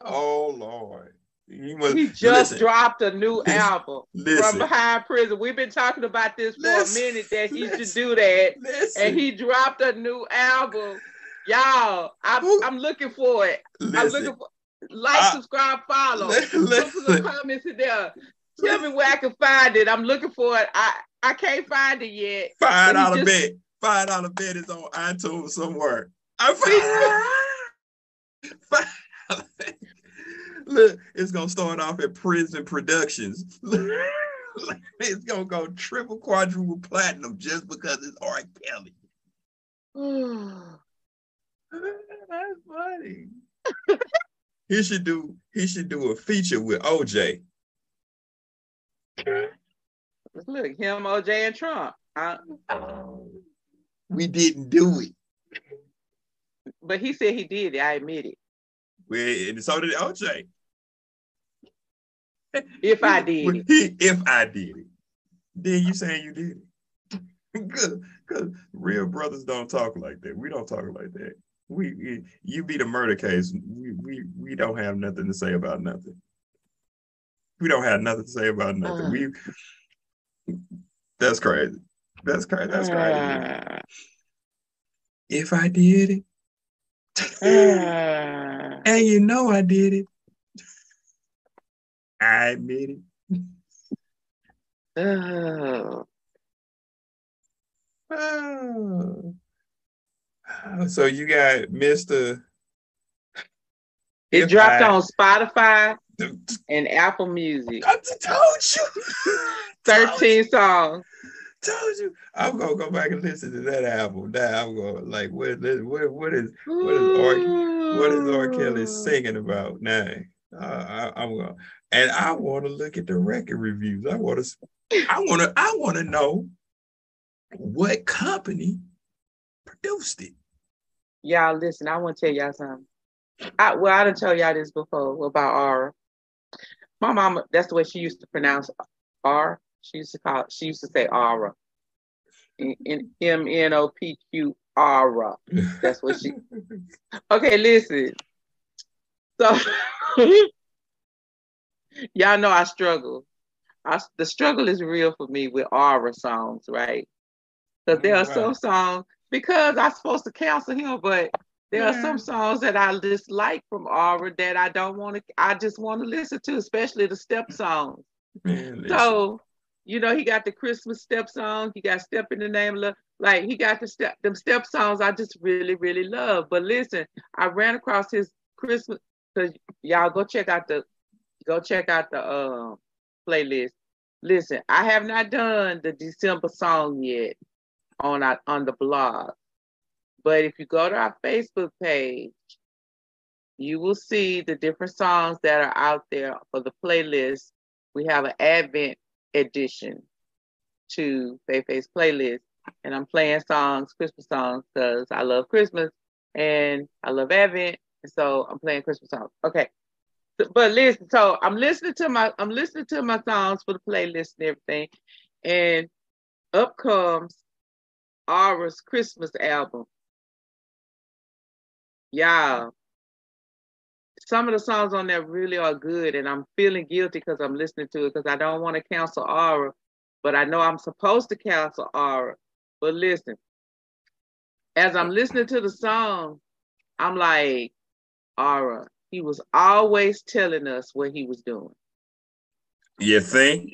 Oh Lord. He, must, he just listen, dropped a new album listen, from behind prison. We've been talking about this for listen, a minute that he should do that. And he dropped a new album. Y'all, I'm, I'm looking for it. I'm looking for like, I, subscribe, follow. Look for the comments in there. Tell me where I can find it. I'm looking for it. I, I can't find it yet. Five dollar bed. Five dollar bed is on iTunes somewhere. Look, it's gonna start off at Prison Productions. it's gonna go triple, quadruple platinum just because it's R. Kelly. That's funny. he should do. He should do a feature with OJ. Look, him, OJ, and Trump. I, we didn't do it. But he said he did it. I admit it. Well, and so did OJ. If I did it. If I did it. Then you saying you did it. Good. Because real brothers don't talk like that. We don't talk like that. We, we, you be the murder case. We, we we don't have nothing to say about nothing. We don't have nothing to say about nothing. Uh, we that's crazy. That's crazy. That's crazy. Uh, if I did it, uh, and you know I did it. I admit it. Oh. oh. So you got Mr. It dropped I, on Spotify and Apple Music. I told you. 13 songs told you. I'm gonna go back and listen to that album. Now I'm going like, what, what, what is what is R, what is R. Kelly singing about now? Uh, I, am gonna, and I want to look at the record reviews. I want to, I want to, I want to know what company produced it. Y'all listen. I want to tell y'all something. I, well, I didn't tell y'all this before about Aura. My mama, that's the way she used to pronounce R. She used to call it, she used to say aura. In M N O P Q aura. That's what she Okay, listen. So y'all know I struggle. I, the struggle is real for me with aura songs, right? Because there are right. some songs because I'm supposed to counsel him, but there yeah. are some songs that I dislike from Aura that I don't want to. I just want to listen to, especially the step songs. Man, so, you know, he got the Christmas step song. He got "Step in the Name of Love." Like he got the step, them step songs. I just really, really love. But listen, I ran across his Christmas because y'all go check out the go check out the uh, playlist. Listen, I have not done the December song yet on our, on the blog. But if you go to our Facebook page, you will see the different songs that are out there for the playlist. We have an Advent edition to Faith playlist. And I'm playing songs, Christmas songs, because I love Christmas and I love Advent. And so I'm playing Christmas songs. Okay. But listen, so I'm listening to my I'm listening to my songs for the playlist and everything. And up comes Aura's Christmas album. Yeah. Some of the songs on there really are good, and I'm feeling guilty because I'm listening to it because I don't want to cancel Aura, but I know I'm supposed to cancel Aura. But listen, as I'm listening to the song, I'm like, Aura, he was always telling us what he was doing. You think?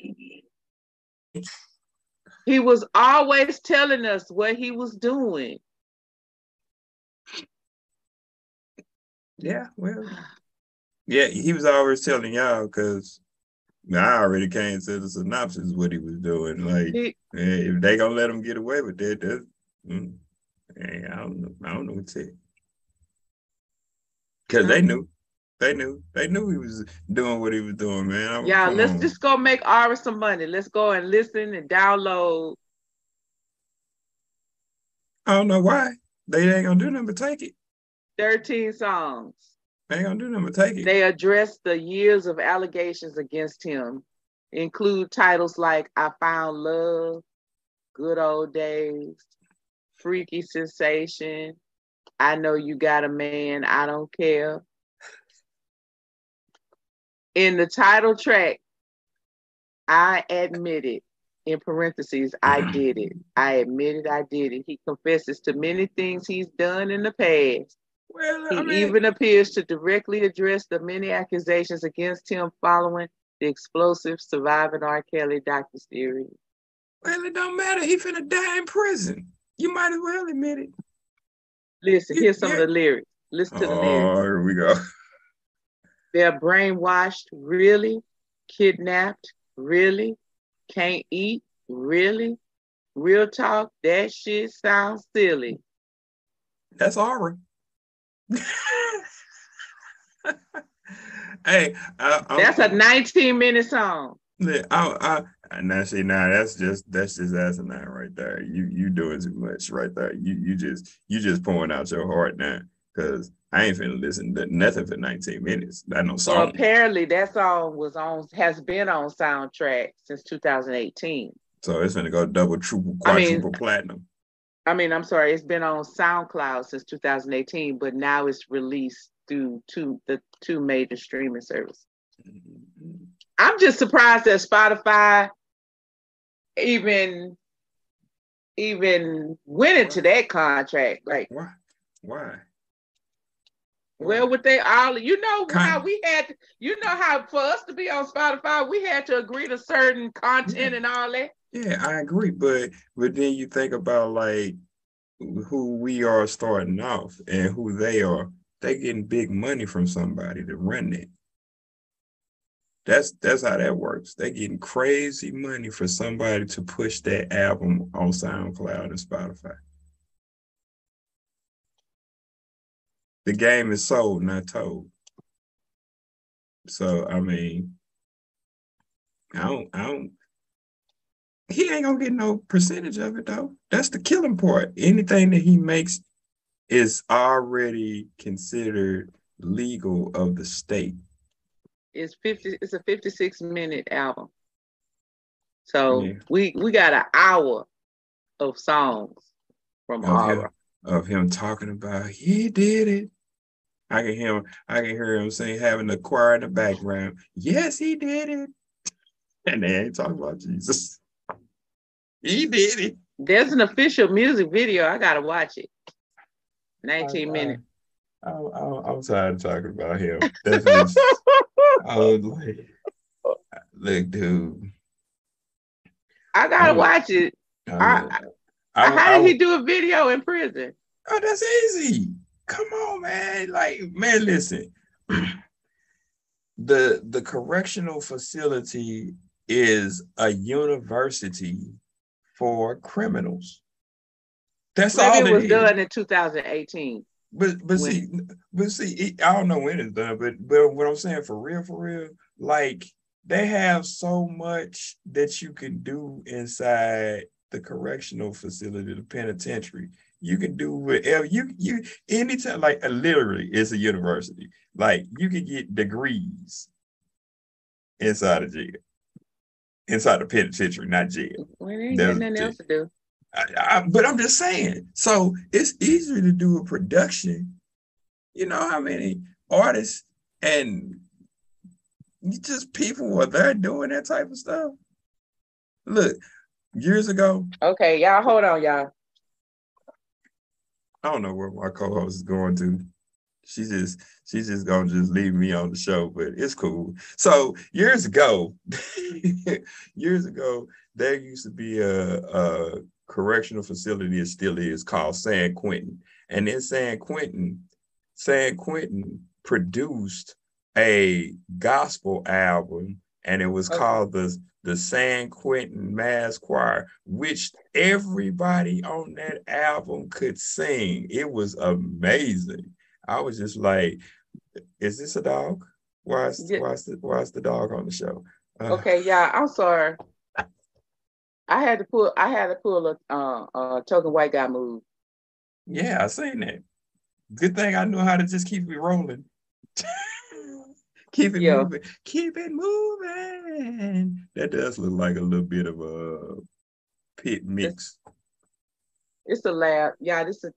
He was always telling us what he was doing. Yeah, well, yeah, he was always telling y'all because I already came to the synopsis what he was doing. Like, he, if they gonna let him get away with that, that's, mm, hey, I don't know. I don't know what to say. Because they knew. They knew. They knew he was doing what he was doing, man. yeah, let's on. just go make Aura some money. Let's go and listen and download. I don't know why. They ain't gonna do nothing but take it. 13 songs. They ain't gonna do nothing but take it. They address the years of allegations against him, include titles like I Found Love, Good Old Days, Freaky Sensation, I Know You Got a Man, I Don't Care, in the title track, I admit it. In parentheses, I mm. did it. I admit it, I did it. He confesses to many things he's done in the past. Well, he mean, even appears to directly address the many accusations against him following the explosive surviving R. Kelly Dr. series. Well, it don't matter. He finna die in prison. You might as well admit it. Listen, here's some yeah. of the lyrics. Listen to the oh, lyrics. Oh, here we go. They're brainwashed, really? Kidnapped, really? Can't eat, really? Real talk, that shit sounds silly. That's Aubrey. hey, I, that's a 19 minute song. I, I, I now see now that's just that's just asinine right there. You you doing too much right there. You you just you just pouring out your heart now because I ain't finna listen to nothing for 19 minutes. That no song. Well, apparently that song was on has been on soundtrack since 2018. So it's gonna go double, triple, quadruple I mean, platinum. I mean, I'm sorry, it's been on SoundCloud since 2018, but now it's released through two the two major streaming services. Mm-hmm. I'm just surprised that Spotify even even went into that contract. Like why? Why? Well, with they all, you know how we had, you know how for us to be on Spotify, we had to agree to certain content and all that. Yeah, I agree, but but then you think about like who we are starting off and who they are. They getting big money from somebody to run it. That's that's how that works. They getting crazy money for somebody to push that album on SoundCloud and Spotify. the game is sold, not told. So I mean, I don't, I don't. He ain't gonna get no percentage of it though. That's the killing part. Anything that he makes is already considered legal of the state. It's fifty. It's a fifty-six minute album. So yeah. we we got an hour of songs from Aura of him talking about he did it. I can hear him, I can hear him saying having the choir in the background. Yes, he did it. and they ain't talking about Jesus. He did it. There's an official music video. I gotta watch it. 19 I, minutes. I, I, am tired of talking about him. That's just, I was like, look, dude. I gotta I, watch it. Oh. I, I, how did he do a video in prison? Oh, that's easy. Come on, man. Like, man, listen. the the correctional facility is a university for criminals. That's Maybe all it was done in 2018. But but when? see, but see, I don't know when it's done, but but what I'm saying for real, for real, like they have so much that you can do inside the correctional facility, the penitentiary. You can do whatever you you anytime like uh, literally it's a university. Like you can get degrees inside of jail. Inside the penitentiary, not jail. Well, ain't got nothing else to do. I, I, but I'm just saying. So it's easier to do a production. You know how many artists and just people were there doing that type of stuff. Look, years ago. Okay, y'all, hold on, y'all. I don't know where my co-host is going to. She just she's just gonna just leave me on the show, but it's cool. So years ago, years ago, there used to be a, a correctional facility it still is called San Quentin. And in San Quentin, San Quentin produced a gospel album and it was okay. called the the San Quentin Mass Choir, which everybody on that album could sing. It was amazing. I was just like, is this a dog? Why is, yeah. why is, the, why is the dog on the show? Uh, okay, yeah, I'm sorry. I had to pull. I had to pull a, uh, a token white guy move. Yeah, I seen that. Good thing I knew how to just keep it rolling. keep it yeah. moving. Keep it moving. That does look like a little bit of a pit mix. It's, it's a lab. Yeah, this is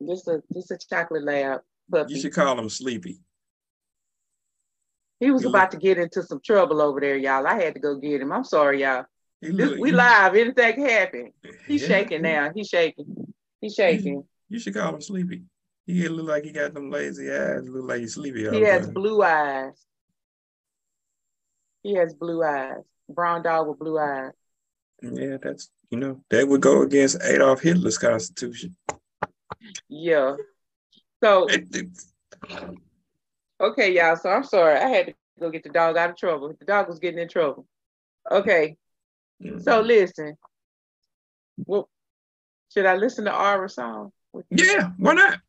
this a this a chocolate lab puppy. You should call him Sleepy. He was he about to get into some trouble over there, y'all. I had to go get him. I'm sorry, y'all. This, we live. Anything can happen. He's yeah. shaking now. He's shaking. He's shaking. You should call him sleepy. He look like he got them lazy eyes. Look like he's sleepy. He has blue eyes. He has blue eyes. Brown dog with blue eyes. Yeah, that's you know that would go against Adolf Hitler's constitution. Yeah. So okay, y'all. So I'm sorry. I had to go get the dog out of trouble. The dog was getting in trouble. Okay. Mm-hmm. So listen, well, should I listen to Aura song? Yeah, why not?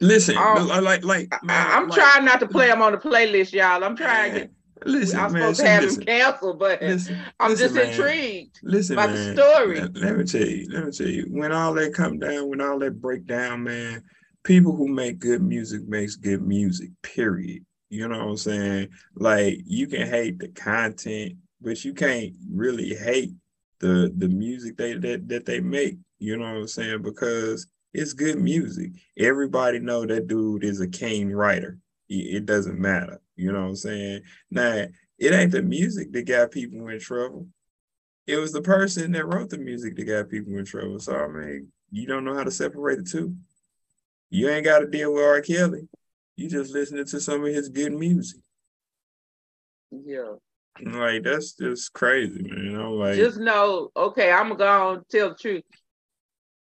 Listen, um, like like I, am like, trying not to play them on the playlist, y'all. I'm trying to. Listen, I'm man, supposed to have listen, him canceled, but listen, I'm listen, just man. intrigued listen, about man, the story. Let, let me tell you, let me tell you, when all that come down, when all that break down, man, people who make good music makes good music. Period. You know what I'm saying? Like you can hate the content, but you can't really hate the the music they that, that they make, you know what I'm saying? Because it's good music. Everybody know that dude is a king writer. It doesn't matter, you know what I'm saying? Now, it ain't the music that got people in trouble. It was the person that wrote the music that got people in trouble. So I mean, you don't know how to separate the two. You ain't got to deal with R. Kelly. You just listening to some of his good music. Yeah. Like that's just crazy, man. I'm like, just know, okay, I'm gonna tell the truth.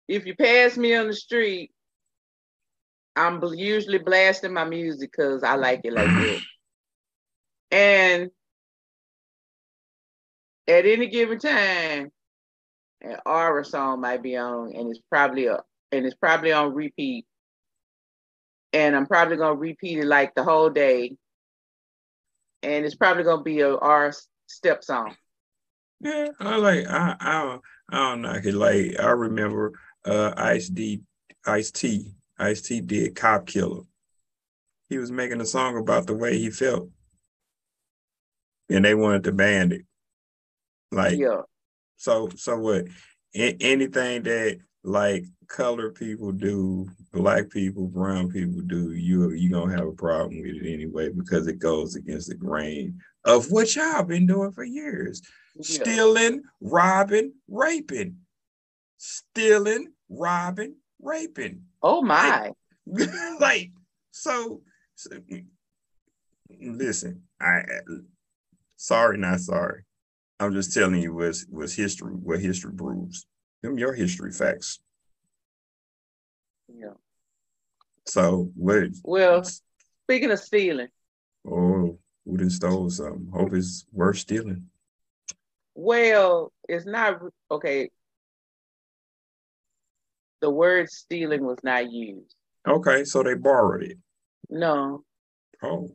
If you pass me on the street, I'm usually blasting my music because I like it like that. And at any given time, an aura song might be on, and it's probably a and it's probably on repeat. And I'm probably gonna repeat it like the whole day and it's probably gonna be a our step song. Yeah, I like I I don't, know. I don't know. Like I remember uh Ice D Ice T Ice T did Cop Killer. He was making a song about the way he felt, and they wanted to ban it. Like yeah. So so what? A- anything that like colored people do, black people, brown people do, you you gonna have a problem with it anyway because it goes against the grain of what y'all been doing for years. Yeah. Stealing, robbing, raping. Stealing, robbing, raping. Oh my. Like, like so, so listen, I sorry, not sorry. I'm just telling you what's what's history, what history proves. Them your history facts. Yeah. So what well speaking of stealing. Oh, who done stole something? Hope it's worth stealing. Well, it's not okay. The word stealing was not used. Okay, so they borrowed it. No. Oh,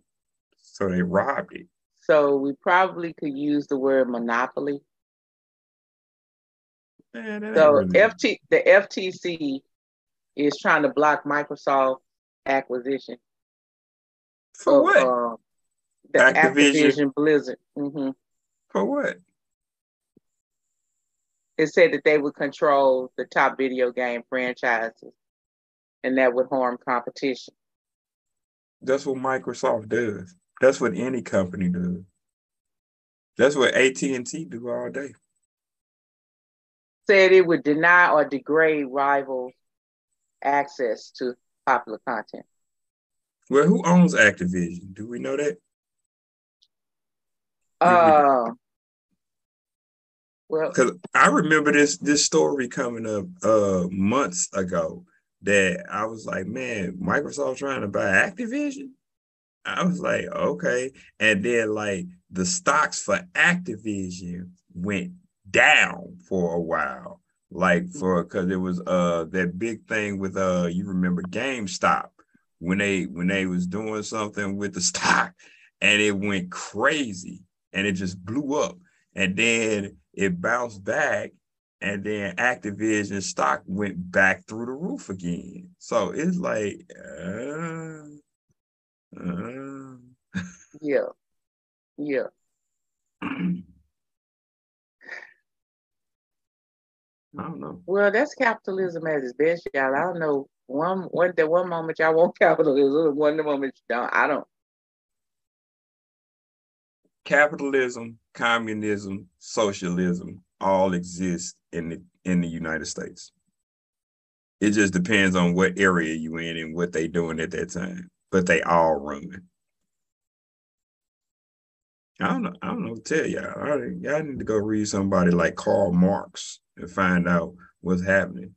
so they robbed it. So we probably could use the word monopoly. Man, so really... FT the FTC is trying to block Microsoft acquisition. For of, what? Uh, the Activision, Activision Blizzard. Mm-hmm. For what? It said that they would control the top video game franchises, and that would harm competition. That's what Microsoft does. That's what any company does. That's what AT and T do all day. Said it would deny or degrade rivals' access to popular content. Well, who owns Activision? Do we know that? Uh, well, because I remember this this story coming up uh months ago that I was like, man, Microsoft trying to buy Activision. I was like, okay, and then like the stocks for Activision went down for a while, like for because it was uh that big thing with uh you remember GameStop when they when they was doing something with the stock and it went crazy and it just blew up. And then it bounced back, and then Activision stock went back through the roof again. So it's like, uh, uh. yeah, yeah. I don't know. Well, that's capitalism at its best, y'all. I don't know. One one the one moment y'all want capitalism, one the moment you don't. I don't capitalism, communism, socialism all exist in the in the United States. It just depends on what area you in and what they doing at that time, but they all run. I don't know. I don't know what to tell y'all. Y'all need to go read somebody like Karl Marx and find out what's happening.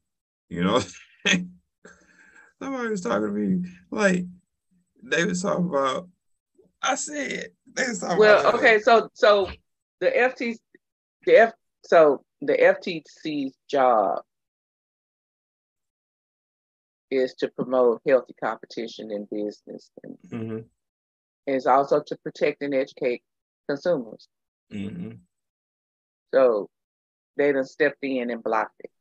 You know, somebody was talking to me like they was talking about. I said well, okay, so so the FTC, the F, so the FTC's job is to promote healthy competition in business, and mm-hmm. is also to protect and educate consumers. Mm-hmm. So they done stepped in and blocked it.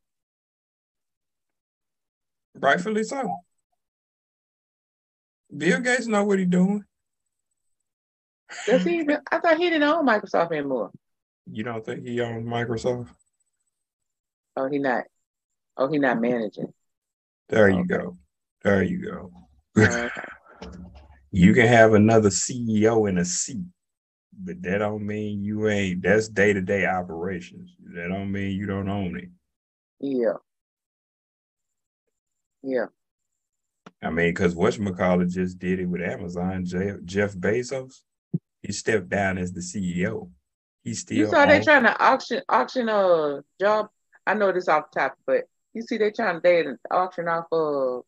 Rightfully so. Bill Gates know what he's doing. Does he even? I thought he didn't own Microsoft anymore. You don't think he owns Microsoft? Oh, he not. Oh, he not managing. There you oh, go. There you go. Oh, okay. you can have another CEO in a seat, but that don't mean you ain't. That's day to day operations. That don't mean you don't own it. Yeah. Yeah. I mean, because whatchamacallit just did it with Amazon, Jeff, Jeff Bezos he stepped down as the CEO. He's still. You saw they trying to auction auction a job. I know this off the top, but you see they trying to they auction off uh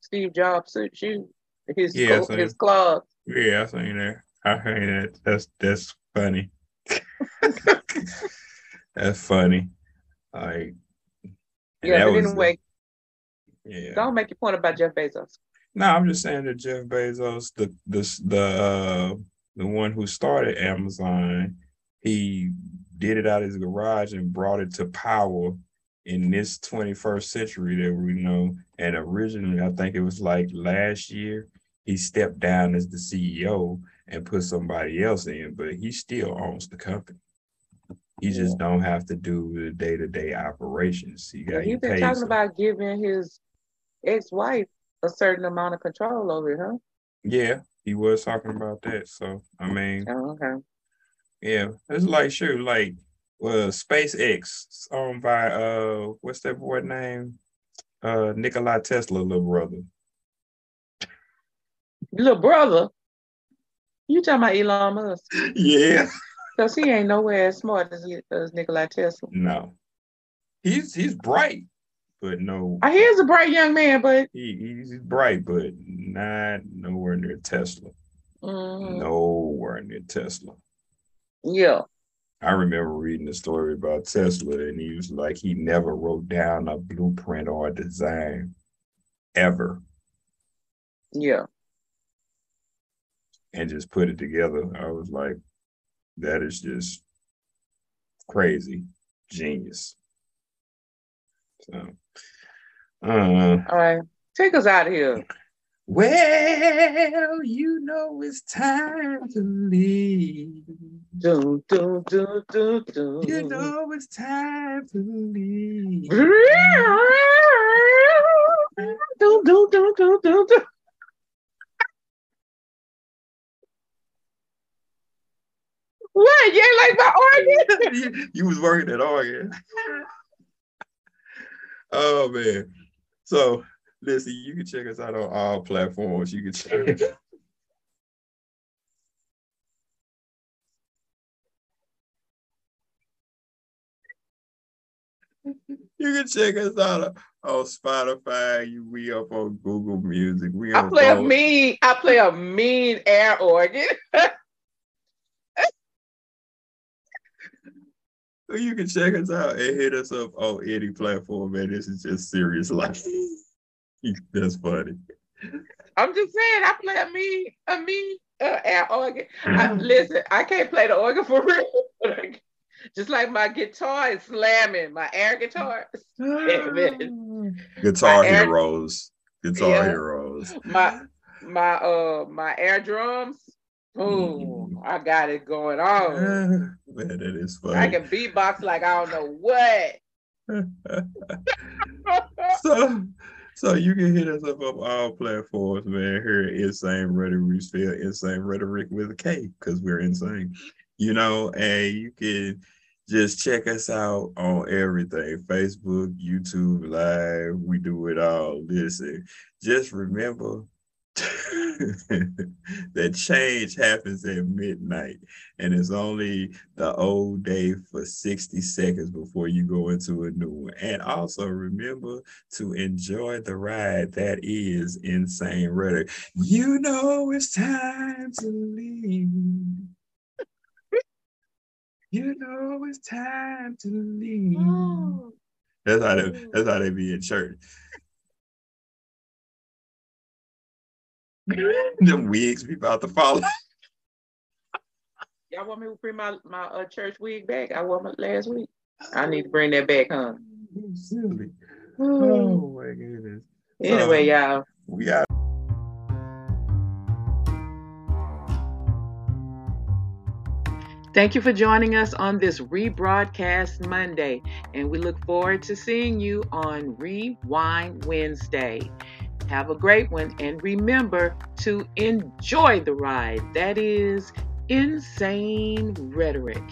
Steve Jobs suit, shoe his yeah, co- his claws. Yeah, I seen that. I seen that. That's that's funny. that's funny. Like yeah, but anyway. yeah. Don't make your point about Jeff Bezos. No, I'm just saying that Jeff Bezos, the the the uh, the one who started Amazon, he did it out of his garage and brought it to power in this 21st century that we know. And originally, I think it was like last year, he stepped down as the CEO and put somebody else in, but he still owns the company. He just yeah. don't have to do the day to day operations. He got. He's been talking about giving his ex wife a certain amount of control over it, huh? Yeah, he was talking about that. So I mean, oh, okay. Yeah, it's like sure, like well, SpaceX owned by uh, what's that boy name? Uh, Nikola Tesla, little brother. Little brother. You talking about Elon Musk? Yeah. Because he ain't nowhere as smart as, as Nikola Tesla. No. He's he's bright, but no. I hear he's a bright young man, but he, he's bright, but not nowhere near Tesla. Mm-hmm. Nowhere near Tesla. Yeah. I remember reading a story about Tesla, and he was like, he never wrote down a blueprint or a design ever. Yeah. And just put it together. I was like, that is just crazy, genius. So, uh, all right, take us out of here. Well, you know it's time to leave. Do, do, do, do, do. You know it's time to leave. do, do, do, do, do, do. What? You ain't like my organ? you was working at organ. oh man. So listen, you can check us out on all platforms. You can check. You can check us out on Spotify. You we up on Google Music. We I play a mean. I play a mean air organ. you can check us out and hit us up on any platform, man. This is just serious life. That's funny. I'm just saying, I play a me, a me, uh, air organ. I, listen, I can't play the organ for real. just like my guitar is slamming, my air guitar. guitar my heroes, air, guitar yeah, heroes. My my uh my air drums Oh, I got it going on. Man, that is funny. I can beatbox like I don't know what. so, so you can hit us up on all platforms, man. Here Insane Rhetoric, we spell Insane Rhetoric with a K because we're insane. You know, and you can just check us out on everything Facebook, YouTube, Live. We do it all. Listen, just remember that change happens at midnight and it's only the old day for 60 seconds before you go into a new one. And also remember to enjoy the ride that is insane rhetoric you know it's time to leave. You know it's time to leave. Oh. that's how they, oh. that's how they be in church Them wigs be about to fall. Y'all want me to bring my, my uh, church wig back? I wore my last week. I need to bring that back, huh? Silly. Oh my goodness. Anyway, um, y'all. We got Thank you for joining us on this rebroadcast Monday, and we look forward to seeing you on Rewind Wednesday. Have a great one. And remember to enjoy the ride. That is insane rhetoric.